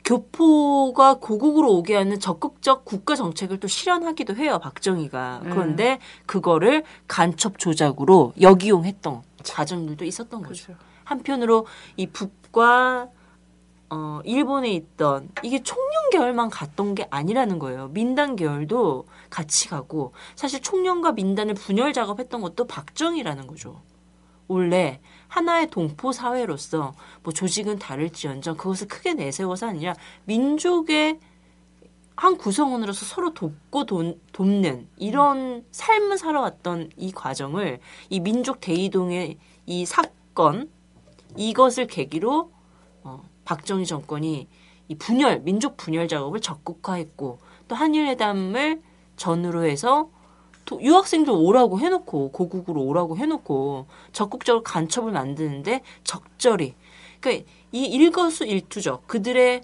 교포가 고국으로 오게 하는 적극적 국가 정책을 또 실현하기도 해요, 박정희가. 그런데 그거를 간첩 조작으로 역이용했던 과정들도 있었던 거죠. 그렇죠. 한편으로 이 북과 어, 일본에 있던 이게 총련 계열만 갔던 게 아니라는 거예요. 민단 계열도 같이 가고 사실 총련과 민단을 분열 작업했던 것도 박정희라는 거죠. 원래 하나의 동포 사회로서 뭐 조직은 다를지언정 그것을 크게 내세워서 아니라 민족의 한 구성원으로서 서로 돕고 돈, 돕는 이런 삶을 살아왔던 이 과정을 이 민족 대이동의 이 사건 이것을 계기로 어, 박정희 정권이 이 분열 민족 분열 작업을 적극화했고 또 한일회담을 전후로 해서 도- 유학생들 오라고 해놓고 고국으로 오라고 해놓고 적극적으로 간첩을 만드는데 적절히. 그러니까 이 일거수일투족 그들의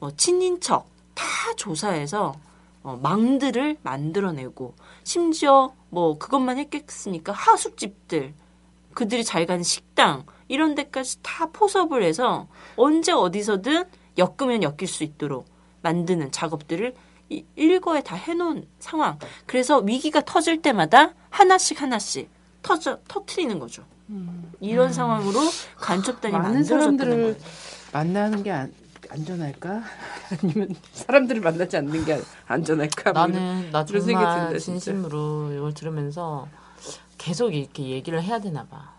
어, 친인척 다 조사해서 어, 망들을 만들어내고 심지어 뭐 그것만 했겠으니까? 하숙집들 그들이 잘 가는 식당 이런 데까지 다 포섭을 해서 언제 어디서든 엮으면 엮일 수 있도록 만드는 작업들을 이 일거에 다 해놓은 상황. 그래서 위기가 터질 때마다 하나씩 하나씩 터져 터트리는 거죠. 이런 상황으로 간첩단이 많은 사람들을 거예요. 만나는 게 안, 안전할까? 아니면 사람들을 만나지 않는 게 안전할까? 뭐 나는 나 정말 든다. 진심으로 이걸 들으면서 계속 이렇게 얘기를 해야 되나 봐.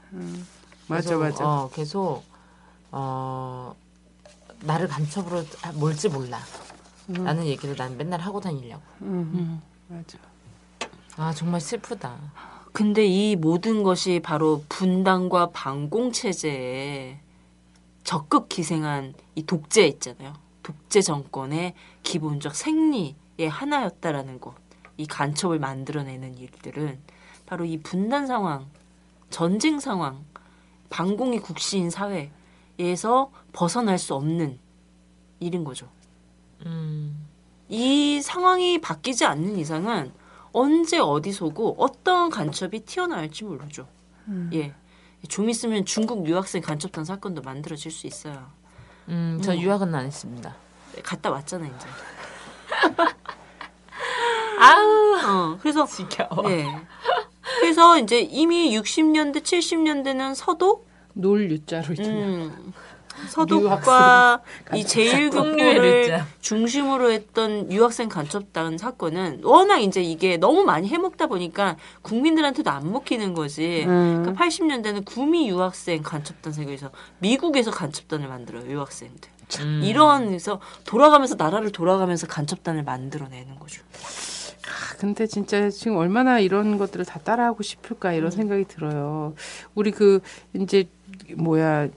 맞아 계속, 맞아. 어, 계속 어 나를 간첩으로 몰지 몰라. 라는 얘기를 난 맨날 하고 다니려고. 음, 맞아. 아 정말 슬프다. 근데 이 모든 것이 바로 분단과 반공 체제에 적극 기생한 이 독재 있잖아요. 독재 정권의 기본적 생리의 하나였다라는 것. 이 간첩을 만들어내는 일들은 바로 이 분단 상황, 전쟁 상황, 반공이 국시인 사회에서 벗어날 수 없는 일인 거죠. 음. 이 상황이 바뀌지 않는 이상은 언제 어디서고 어떤 간첩이 튀어나올지 모르죠. 예. 좀 있으면 중국 유학생 간첩단 사건도 만들어질 수 있어요. 음, 저 유학은 안 했습니다. 갔다 왔잖아 이제. 아우 어, 그래서 지겨워. 네. 그래서 이제 이미 60년대, 70년대는 서도 놀 유자로 있잖아. 음, 서독과 이 늦자. 중심으로 했던 유학생 간첩단 사건은 워낙 이제 이게 너무 많이 해먹다 보니까 국민들한테도 안 먹히는 거지. 음. 그러니까 80년대는 구미 유학생 간첩단 생겨서 미국에서 간첩단을 만들어요 유학생들. 음. 이러면서 돌아가면서 나라를 돌아가면서 간첩단을 만들어내는 거죠. 아, 근데 진짜 지금 얼마나 이런 것들을 다 따라하고 싶을까 이런 생각이 들어요. 우리 그 이제 뭐야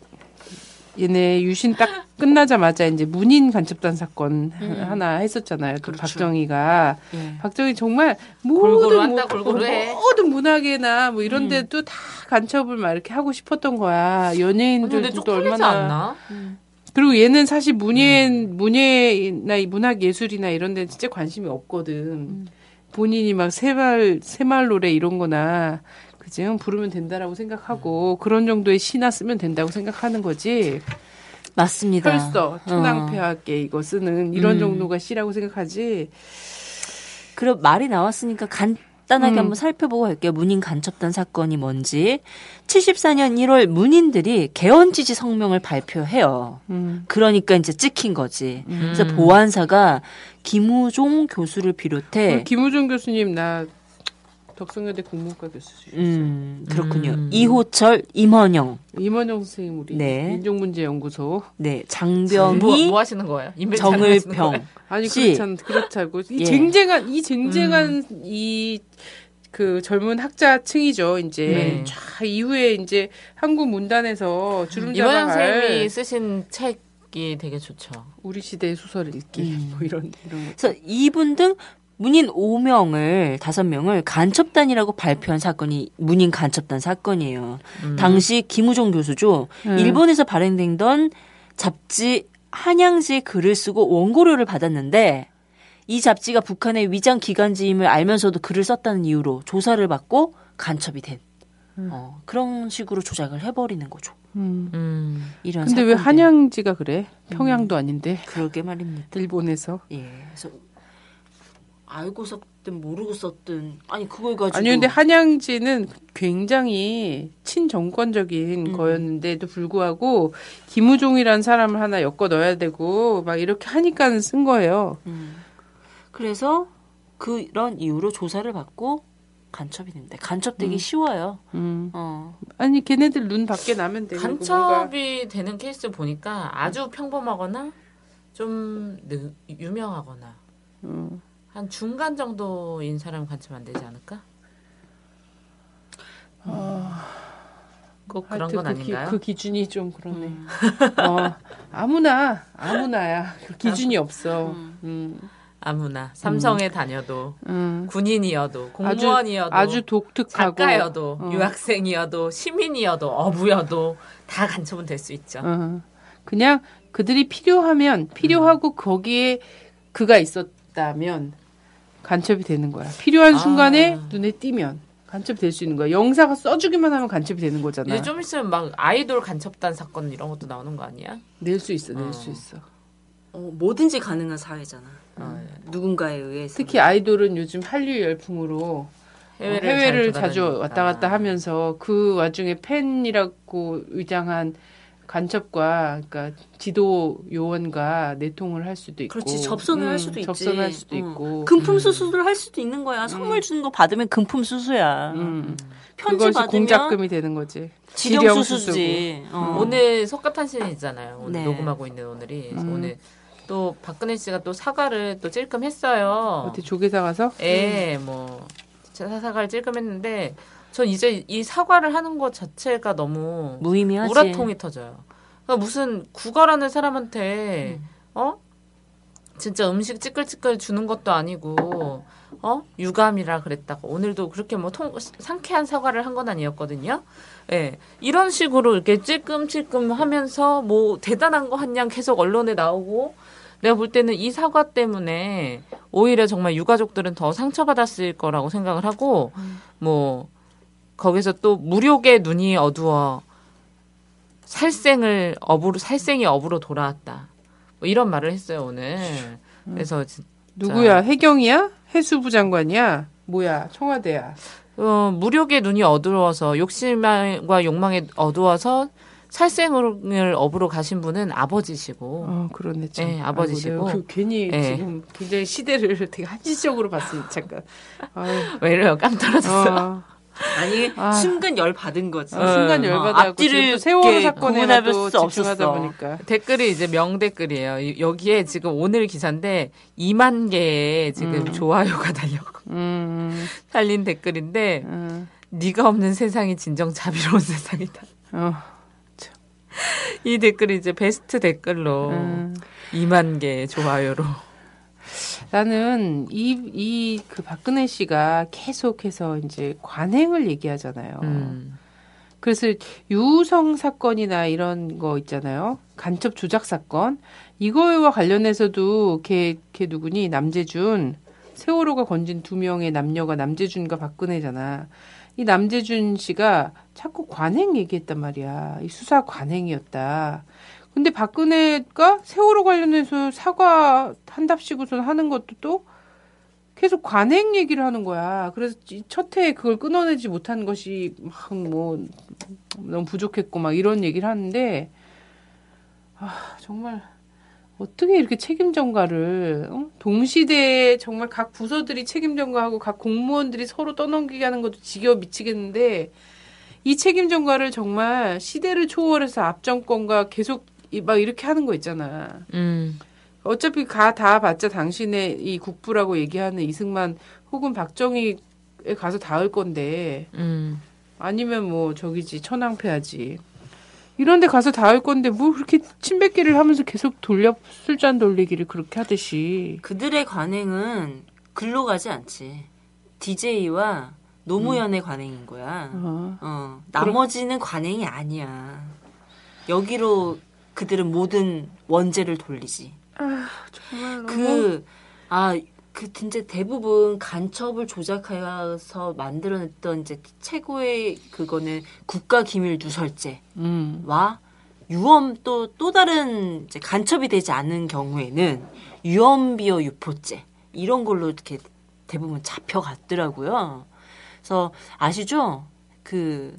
얘네 유신 딱 끝나자마자 이제 문인 간첩단 사건 하나 했었잖아요. 또 그렇죠. 박정희가 예. 박정희 정말 모든 한다, 뭐-. 모든 문학에나 뭐 이런 데도 다 간첩을 막 이렇게 하고 싶었던 거야. 연예인들도 얼마나 않나? 그리고 얘는 사실 문예 문예나 이 문학 예술이나 이런 데는 진짜 관심이 없거든. 본인이 막 새말 새말 노래 이런 거나 그지 부르면 된다라고 생각하고 그런 정도의 시나 쓰면 된다고 생각하는 거지. 맞습니다. 펼써 천황폐하께 이거 쓰는 이런 음. 정도가 시라고 생각하지. 그럼 말이 나왔으니까 간 단하게 음. 한번 살펴보고 갈게요. 문인 간첩단 사건이 뭔지. 74년 1월 문인들이 개헌 지지 성명을 발표해요. 음. 그러니까 이제 찍힌 거지. 그래서 음. 보안사가 김우종 교수를 비롯해 김우중 교수님 나 덕성여대 국문과 교수죠. 음, 그렇군요. 음. 이호철, 임원영, 임원영 선생님 우리 네. 민족문제연구소. 네, 뭐, 장병희, 뭐 하시는 거예요? 인벤 하시는 거예요? 정을평. 아니 씨. 그렇잖 그렇다고 이 예. 쟁쟁한 이 쟁쟁한 이그 젊은 학자층이죠 이제 네. 쫙 이후에 이제 한국 문단에서 주름 이원영 잡아갈 선생님이 쓰신 책 이 되게 좋죠. 우리 시대 소설 읽기 음. 뭐 이런 이런 거. 그래서 이분 등 문인 5명을, 5명을 간첩단이라고 발표한 사건이 문인 간첩단 사건이에요. 음. 당시 김우종 교수죠. 음. 일본에서 발행되던 잡지 한양지에 글을 쓰고 원고료를 받았는데 이 잡지가 북한의 위장 기관지임을 알면서도 글을 썼다는 이유로 조사를 받고 간첩이 된 어, 그런 식으로 조작을 해버리는 거죠. 음. 음. 이런 근데 왜 사건들. 한양지가 그래 평양도 아닌데 그러게 말입니다. 일본에서 예, 그래서 알고 썼든 모르고 썼든 아니 그걸 가지고 아니 근데 한양지는 굉장히 친정권적인 음. 거였는데도 불구하고 김우종이라는 사람을 하나 엮어 넣어야 되고 막 이렇게 하니까 쓴 거예요. 음. 그래서 그런 이유로 조사를 받고 간첩이 됩니다. 간첩되기 쉬워요. 음. 어. 아니 걔네들 눈 밖에 나면 되고 뭔가 간첩이 되는 케이스 보니까 아주 평범하거나 좀 느- 유명하거나 음. 한 중간 정도인 사람 간첩 안 되지 않을까? 꼭 그런 건 그, 기, 아닌가요? 그 기준이 좀 그러네. 음. 어, 아무나 아무나야 그 기준이 없어. 음. 음. 아무나 삼성에 다녀도 음. 군인이어도 아주 공무원이어도 아주 독특하고 작가여도 어. 유학생이어도 시민이어도 어부여도 다 간첩은 될 수 있죠. 어. 그냥 그들이 필요하면 필요하고 거기에 그가 있었 다면 간첩이 되는 거야. 필요한 아. 순간에 눈에 띄면 간첩이 될수 있는 거야. 영사가 써주기만 하면 간첩이 되는 거잖아. 이제 좀 있으면 막 아이돌 간첩단 사건 이런 것도 나오는 거 아니야? 낼 수 있어, 낼 어. 수 있어. 어, 뭐든지 가능한 사회잖아. 어, 누군가에 의해서. 특히 아이돌은 요즘 한류 열풍으로 해외를, 해외를, 잘 자주. 왔다 갔다 하면서 그 와중에 팬이라고 위장한 간첩과 그러니까 지도 요원과 내통을 할 수도 있고 그렇지 접선을 할 수도 있지. 접선을 할 수도 어. 있고 금품 수수를 할 수도 있는 거야. 선물 주는 거 받으면 금품 수수야. 음. 편지 그것이 받으면 공작금이 되는 거지. 지령 수수지. 어. 오늘 석가탄신일 있잖아요. 오늘 네. 녹음하고 있는 오늘이 음. 오늘 또 박근혜 씨가 또 사과를 또 찔끔했어요. 어떻게 조계사 가서 예, 뭐 사- 사과를 찔끔했는데 전 이제 이 사과를 하는 것 자체가 너무 무의미하지. 우라통이 터져요. 그러니까 무슨 구걸하는 사람한테 어 진짜 음식 찌끌찌끌 주는 것도 아니고 어 유감이라 그랬다고 오늘도 그렇게 뭐 통, 상쾌한 사과를 한 건 아니었거든요. 예 이런 식으로 이렇게 찔끔찔끔 하면서 뭐 대단한 거 한 양 계속 언론에 나오고 내가 볼 때는 이 사과 때문에 오히려 정말 유가족들은 더 상처받았을 거라고 생각을 하고 뭐 거기서 또 무력의 눈이 어두워 살생을 업으로 살생이 업으로 돌아왔다. 뭐 이런 말을 했어요 오늘. 그래서 진- 누구야 해경이야 해수부 장관이야 뭐야 청와대야 어, 무력의 눈이 어두워서 욕심과 욕망에 어두워서 살생을 업으로 가신 분은 아버지시고 어, 그러네. 참. 네, 아버지시고. 아이고, 그 괜히 네. 지금 굉장히 시대를 되게 한시적으로 봤으니 잠깐. 아유. 왜 이래요? 깡 떨어졌어. 어, 아니 아. 순간 열 받은 거지. 어, 순간 어, 열받아갖고 앞뒤를 세월호 사건에 또수 집중하다. 보니까. 댓글이 이제 명댓글이에요. 이- 여기에 지금 오늘 기사인데 2만 개의 지금 음. 좋아요가 달려 음, 달린 댓글인데 음, 네가 없는 세상이 진정 자비로운 세상이다. 어, 이 댓글이 이제 베스트 댓글로 음. 2만 개의 좋아요로. 나는 이 이 그 박근혜 씨가 계속해서 이제 관행을 얘기하잖아요. 음. 그래서 유성 사건이나 이런 거 있잖아요. 간첩 조작 사건 이거와 관련해서도 걔, 걔 누구니 남재준 세월호가 건진 두 명의 남녀가 남재준과 박근혜잖아. 이 남재준 씨가 자꾸 관행 얘기했단 말이야. 이 수사 관행이었다. 근데 박근혜가 세월호 관련해서 사과 한답시고선 하는 것도 또 계속 관행 얘기를 하는 거야. 그래서 이첫 해에 그걸 끊어내지 못한 것이 막 뭐 너무 부족했고 막 이런 얘기를 하는데 아 정말 어떻게 이렇게 책임 전가를 어? 동시대에 정말 각 부서들이 책임 전가하고 각 공무원들이 서로 떠넘기게 하는 것도 지겨워 미치겠는데 이 책임 전가를 정말 시대를 초월해서 앞 정권과 계속 이- 막 이렇게 하는 거 있잖아. 음. 어차피 가 다 봤자 당신의 이 국부라고 얘기하는 이승만 혹은 박정희에 가서 닿을 건데 음. 아니면 뭐 저기지 천황폐하지 이런데 가서 닿을 건데 뭐 그렇게 침뱉기를 하면서 계속 돌려 술잔 돌리기를 그렇게 하듯이 그들의 관행은 글로 가지 않지. DJ와 노무현의 관행인 거야. 어. 어, 나머지는 관행이 아니야. 여기로 그들은 모든 원죄를 돌리지. 정말 그, 아, 그, 진짜 대부분 간첩을 조작하여서 만들어냈던 이제 최고의 그거는 국가 기밀 누설죄와 음. 유언 또, 또 다른 이제 간첩이 되지 않은 경우에는 유언비어 유포죄. 이런 걸로 이렇게 대부분 잡혀갔더라고요. 그래서 아시죠? 그,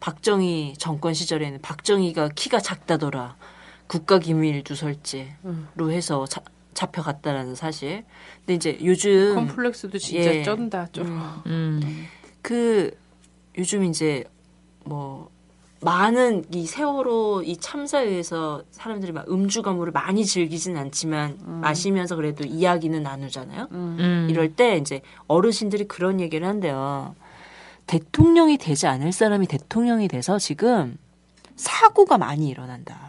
박정희 정권 시절에는 박정희가 키가 작다더라. 국가기밀 누설죄로 해서 자- 잡혀갔다라는 사실. 근데 이제 요즘 컴플렉스도 진짜 예. 쩐다 좀. 음. 그 요즘 이제 뭐 많은 이 세월호 이 참사에 의해서 사람들이 막 음주 가무를 많이 즐기진 않지만 마시면서 그래도 이야기는 나누잖아요. 음. 이럴 때 이제 어르신들이 그런 얘기를 한대요. 대통령이 되지 않을 사람이 대통령이 돼서 지금 사고가 많이 일어난다.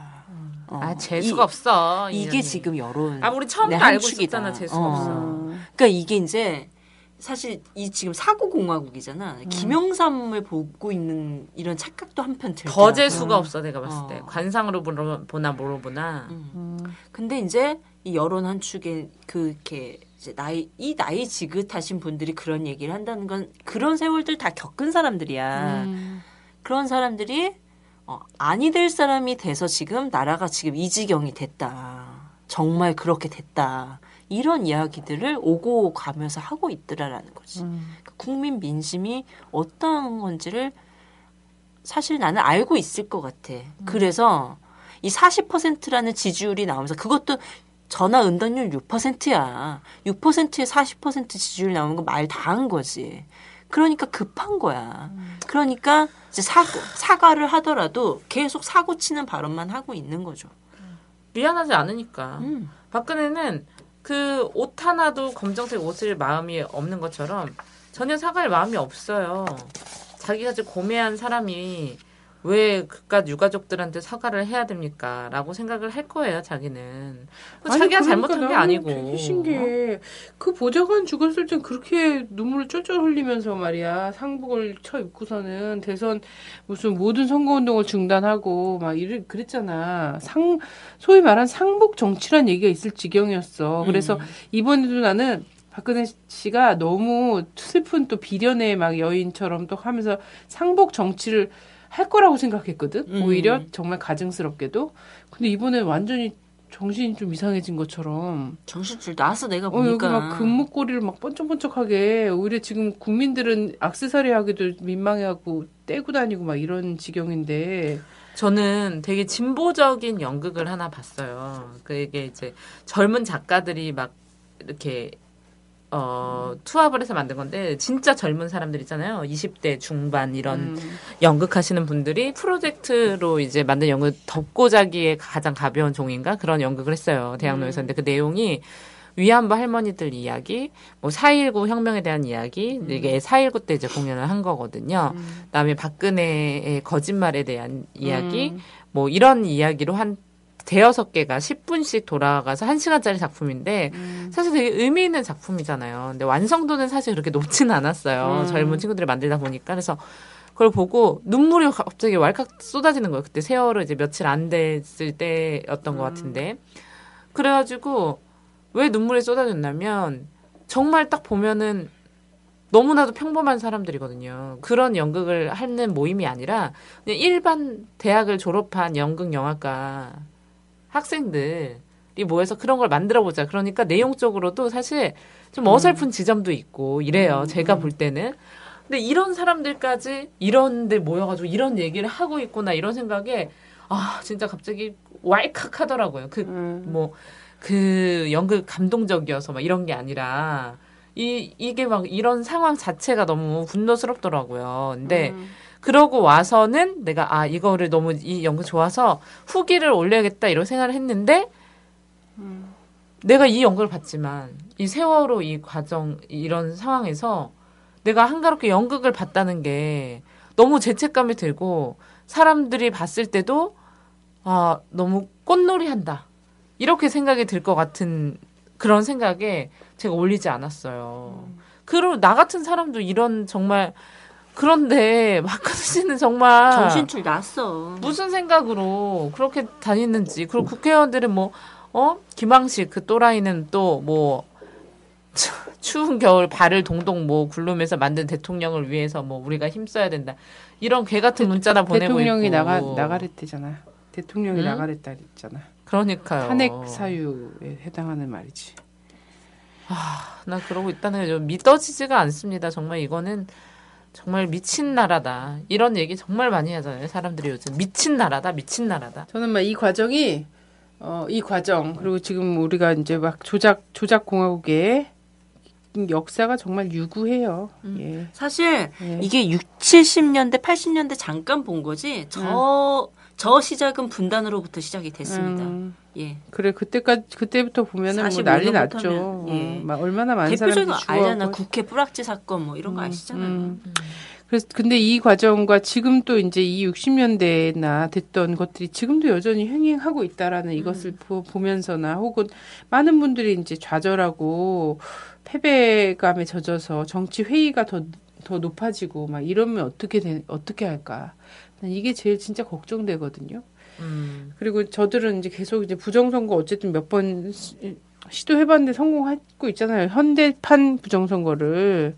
어, 아, 재수가 이- 없어. 이게 이년이. 지금 여론. 아, 우리 처음부터 내 알고. 있었잖아. 재수가 어. 없어. 그러니까 이게 이제 사실 이 지금 사고 공화국이잖아. 음. 김영삼을 보고 있는 이런 착각도 한편 들더라고. 더 재수가 없어. 내가 봤을 어. 때. 관상으로 보나, 뭐로 보나. 음. 근데 이제 이 여론 한 축에 그렇게 이제 나이 이 나이 지긋하신 분들이 그런 얘기를 한다는 건 그런 세월들 다 겪은 사람들이야. 음. 그런 사람들이 어, 아니 될 사람이 돼서 지금 나라가 지금 이 지경이 됐다. 정말 그렇게 됐다. 이런 이야기들을 오고 가면서 하고 있더라라는 거지. 그러니까 국민 민심이 어떤 건지를 사실 나는 알고 있을 것 같아. 그래서 이 40%라는 지지율이 나오면서 그것도 전화 응답률 6%야. 6%에 40% 지지율 나오는 거 말 다 한 거지. 그러니까 급한 거야. 그러니까 이제 사고, 사과를 하더라도 계속 사고 치는 발언만 하고 있는 거죠. 미안하지 않으니까. 음. 박근혜는 그 옷 하나도 검정색 옷을 마음이 없는 것처럼 전혀 사갈 마음이 없어요. 자기가 지금 고매한 사람이 왜 그깟 유가족들한테 사과를 해야 됩니까? 라고 생각을 할 거예요, 자기는. 뭐 아니, 자기가 그러니까 잘못한 게 아니고. 되게 신기해. 그 보좌관 죽었을 땐 그렇게 눈물을 쫄쫄 흘리면서 말이야. 상복을 쳐 입고서는 대선 무슨 모든 선거운동을 중단하고 막 이래 그랬잖아. 상 소위 말한 상복 정치란 얘기가 있을 지경이었어. 그래서 음. 이번에도 나는 박근혜 씨가 너무 슬픈 또 비련의 막 여인처럼 또 하면서 상복 정치를 할 거라고 생각했거든. 음. 오히려 정말 가증스럽게도. 근데 이번에 완전히 정신이 좀 이상해진 것처럼 정신줄 나서 내가 어, 보니까 막 금목걸이를 막 번쩍번쩍하게 오히려 지금 국민들은 악세사리 하기도 민망해하고 떼고 다니고 막 이런 지경인데 저는 되게 진보적인 연극을 하나 봤어요. 그게 이제 젊은 작가들이 막 이렇게 어 투합을 해서 만든 건데 진짜 젊은 사람들 있잖아요. 20대 중반 이런 음, 연극 하시는 분들이 프로젝트로 이제 만든 연극 덮고자기의 가장 가벼운 종인가 그런 연극을 했어요. 대학로에서. 근데 그 내용이 위안부 할머니들 이야기, 뭐 4.19 혁명에 대한 이야기, 이게 4.19 때 이제 공연을 한 거거든요. 그다음에 박근혜의 거짓말에 대한 이야기, 음. 뭐 이런 이야기로 한 대여섯 개가 10분씩 돌아가서 1시간짜리 작품인데 음. 사실 되게 의미 있는 작품이잖아요. 근데 완성도는 사실 그렇게 높지는 않았어요. 음. 젊은 친구들이 만들다 보니까. 그래서 그걸 보고 눈물이 갑자기 왈칵 쏟아지는 거예요. 그때 세월호 이제 며칠 안 됐을 때였던 것 같은데. 그래가지고 왜 눈물이 쏟아졌냐면 정말 딱 보면은 너무나도 평범한 사람들이거든요. 그런 연극을 하는 모임이 아니라 그냥 일반 대학을 졸업한 연극 영화과 학생들이 모여서 그런 걸 만들어 보자. 그러니까 내용적으로도 사실 좀 어설픈 지점도 있고 이래요. 제가 볼 때는. 근데 이런 사람들까지 이런 데 모여가지고 이런 얘기를 하고 있구나 이런 생각에 아 진짜 갑자기 왈칵 하더라고요. 그 음. 뭐그 연극 감동적이어서 막 이런 게 아니라 이 이게 막 이런 상황 자체가 너무 분노스럽더라고요. 근데 음. 그러고 와서는 내가 아 이거를 너무 이 연극 좋아서 후기를 올려야겠다 이런 생각을 했는데 내가 이 연극을 봤지만 이 세월호 이 과정 이런 상황에서 내가 한가롭게 연극을 봤다는 게 너무 죄책감이 들고 사람들이 봤을 때도 아 너무 꽃놀이 한다 이렇게 생각이 들 것 같은 그런 생각에 제가 올리지 않았어요. 그리고 나 같은 사람도 이런 정말 그런데 마카도 씨는 정말 정신줄 났어. 무슨 생각으로 그렇게 다니는지 그리고 국회의원들은 뭐 어? 김황식 그 또라이는 또 뭐 추운 겨울 발을 동동 뭐 굴르면서 만든 대통령을 위해서 뭐 우리가 힘써야 된다 이런 개 같은 문자나 보내고 대통령이 있고 나가 나가랬대잖아. 대통령이 음? 나가랬다 그랬잖아. 그러니까요 탄핵 사유에 해당하는 말이지. 나 그러고 있다는 게 좀 믿어지지가 않습니다 정말 이거는 정말 미친 나라다 이런 얘기 정말 많이 하잖아요 사람들이 요즘 미친 나라다 미친 나라다 저는 막 이 과정이 어, 이 과정 그리고 지금 우리가 이제 막 조작 조작 공화국의 역사가 정말 유구해요. 예. 사실 예. 이게 6, 70년대, 80년대 잠깐 본 거지. 저, 저 시작은 분단으로부터 시작이 됐습니다. 음, 예. 그래 그때까지 그때부터 보면은 뭐45 난리 났죠. 예. 어, 막 얼마나 많은 사람들이 거 알잖아. 국회 뿌락지 사건 뭐 이런 거 아시잖아요. 음. 그래서 근데 이 과정과 지금 또 이제 이 60년대나 됐던 것들이 지금도 여전히 행행하고 있다라는 이것을 보, 보면서나 혹은 많은 분들이 이제 좌절하고 패배감에 젖어서 정치 회의가 더더 높아지고 막 이러면 어떻게 되, 어떻게 할까? 난 이게 제일 진짜 걱정되거든요. 음. 그리고 저들은 이제 계속 이제 부정선거 어쨌든 몇 번 시도해봤는데 성공하고 있잖아요. 현대판 부정선거를.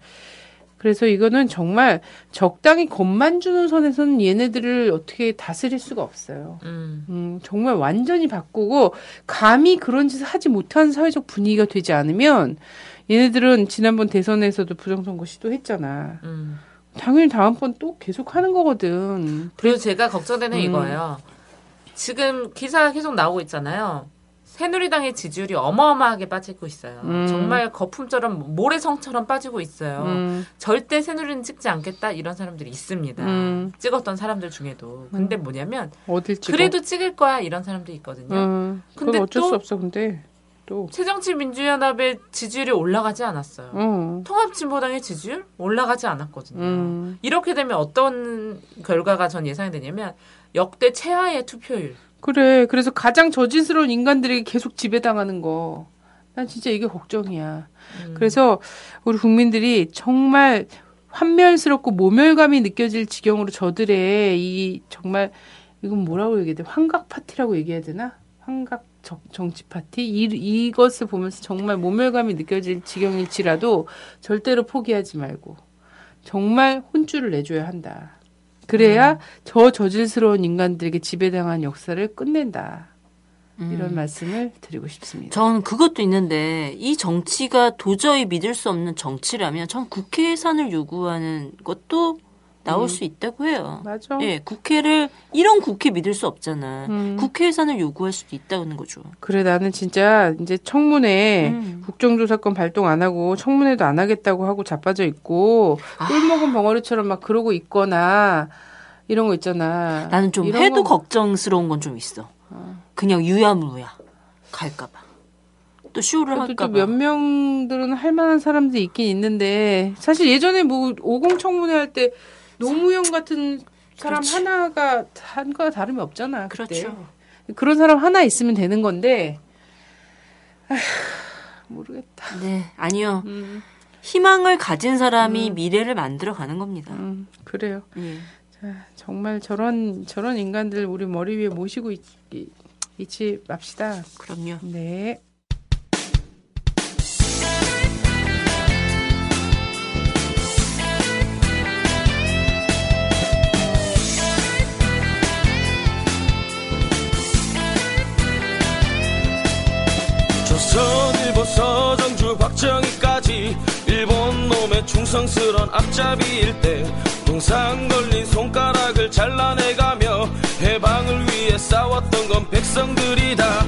그래서 이거는 정말 적당히 겁만 주는 선에서는 얘네들을 어떻게 다스릴 수가 없어요. 음. 음, 정말 완전히 바꾸고 감히 그런 짓을 하지 못한 사회적 분위기가 되지 않으면 얘네들은 지난번 대선에서도 부정선거 시도했잖아. 음. 당연히 다음번 또 계속 하는 거거든. 그리고 제가 걱정되는 음. 이거예요. 지금 기사가 계속 나오고 있잖아요. 새누리당의 지지율이 어마어마하게 빠지고 있어요. 음. 정말 거품처럼 모래성처럼 빠지고 있어요. 음, 절대 새누리는 찍지 않겠다 이런 사람들이 있습니다. 음. 찍었던 사람들 중에도. 근데 뭐냐면 어딜 찍어? 그래도 찍을 거야 이런 사람도 있거든요. 음, 근데 어쩔 또- 수 없어. 근데 또 새정치 민주연합의 지지율이 올라가지 않았어요. 어, 통합진보당의 지지율 올라가지 않았거든요. 음, 이렇게 되면 어떤 결과가 전 예상이 되냐면 역대 최하의 투표율. 그래. 그래서 가장 저질스러운 인간들에게 계속 지배당하는 거. 난 진짜 이게 걱정이야. 음. 그래서 우리 국민들이 정말 환멸스럽고 모멸감이 느껴질 지경으로 저들의 이 정말 이건 뭐라고 얘기해야 돼? 환각 파티라고 얘기해야 되나? 환각 정, 정치 파티? 이, 이것을 보면서 정말 모멸감이 느껴질 지경일지라도 절대로 포기하지 말고 정말 혼쭐을 내줘야 한다. 그래야 저 저질스러운 인간들에게 지배당한 역사를 끝낸다. 이런 말씀을 드리고 싶습니다. 전 그것도 있는데 이 정치가 도저히 믿을 수 없는 정치라면 전 국회 예산을 요구하는 것도 나올 수 있다고 해요. 맞아. 예, 국회를 이런 국회 믿을 수 없잖아. 음. 국회 예산을 요구할 수도 있다는 거죠. 그래 나는 진짜 이제 청문회 음. 국정조사권 발동 안 하고 청문회도 안 하겠다고 하고 자빠져 있고 아. 꿀 먹은 벙어리처럼 막 그러고 있거나 이런 거 있잖아. 나는 좀 해도 거- 걱정스러운 건 좀 있어. 그냥 유야무야 갈까봐. 또 쇼를 할까봐. 또몇 명들은 할 만한 사람들이 있긴 있는데 사실 예전에 뭐 오공 청문회 할 때 노무현 같은 사람 그렇지. 하나가 한 거와 다름이 없잖아. 그때. 그렇죠. 그런 사람 하나 있으면 되는 건데 아휴, 모르겠다. 네, 아니요. 음, 희망을 가진 사람이 미래를 만들어 가는 겁니다. 음, 그래요. 예. 자, 정말 저런 저런 인간들 우리 머리 위에 모시고 있, 이- 있지 맙시다. 그럼요. 네. 박정희까지 일본 놈의 충성스런 앞잡이일 때 동상 걸린 손가락을 잘라내가며 해방을 위해 싸웠던 건 백성들이다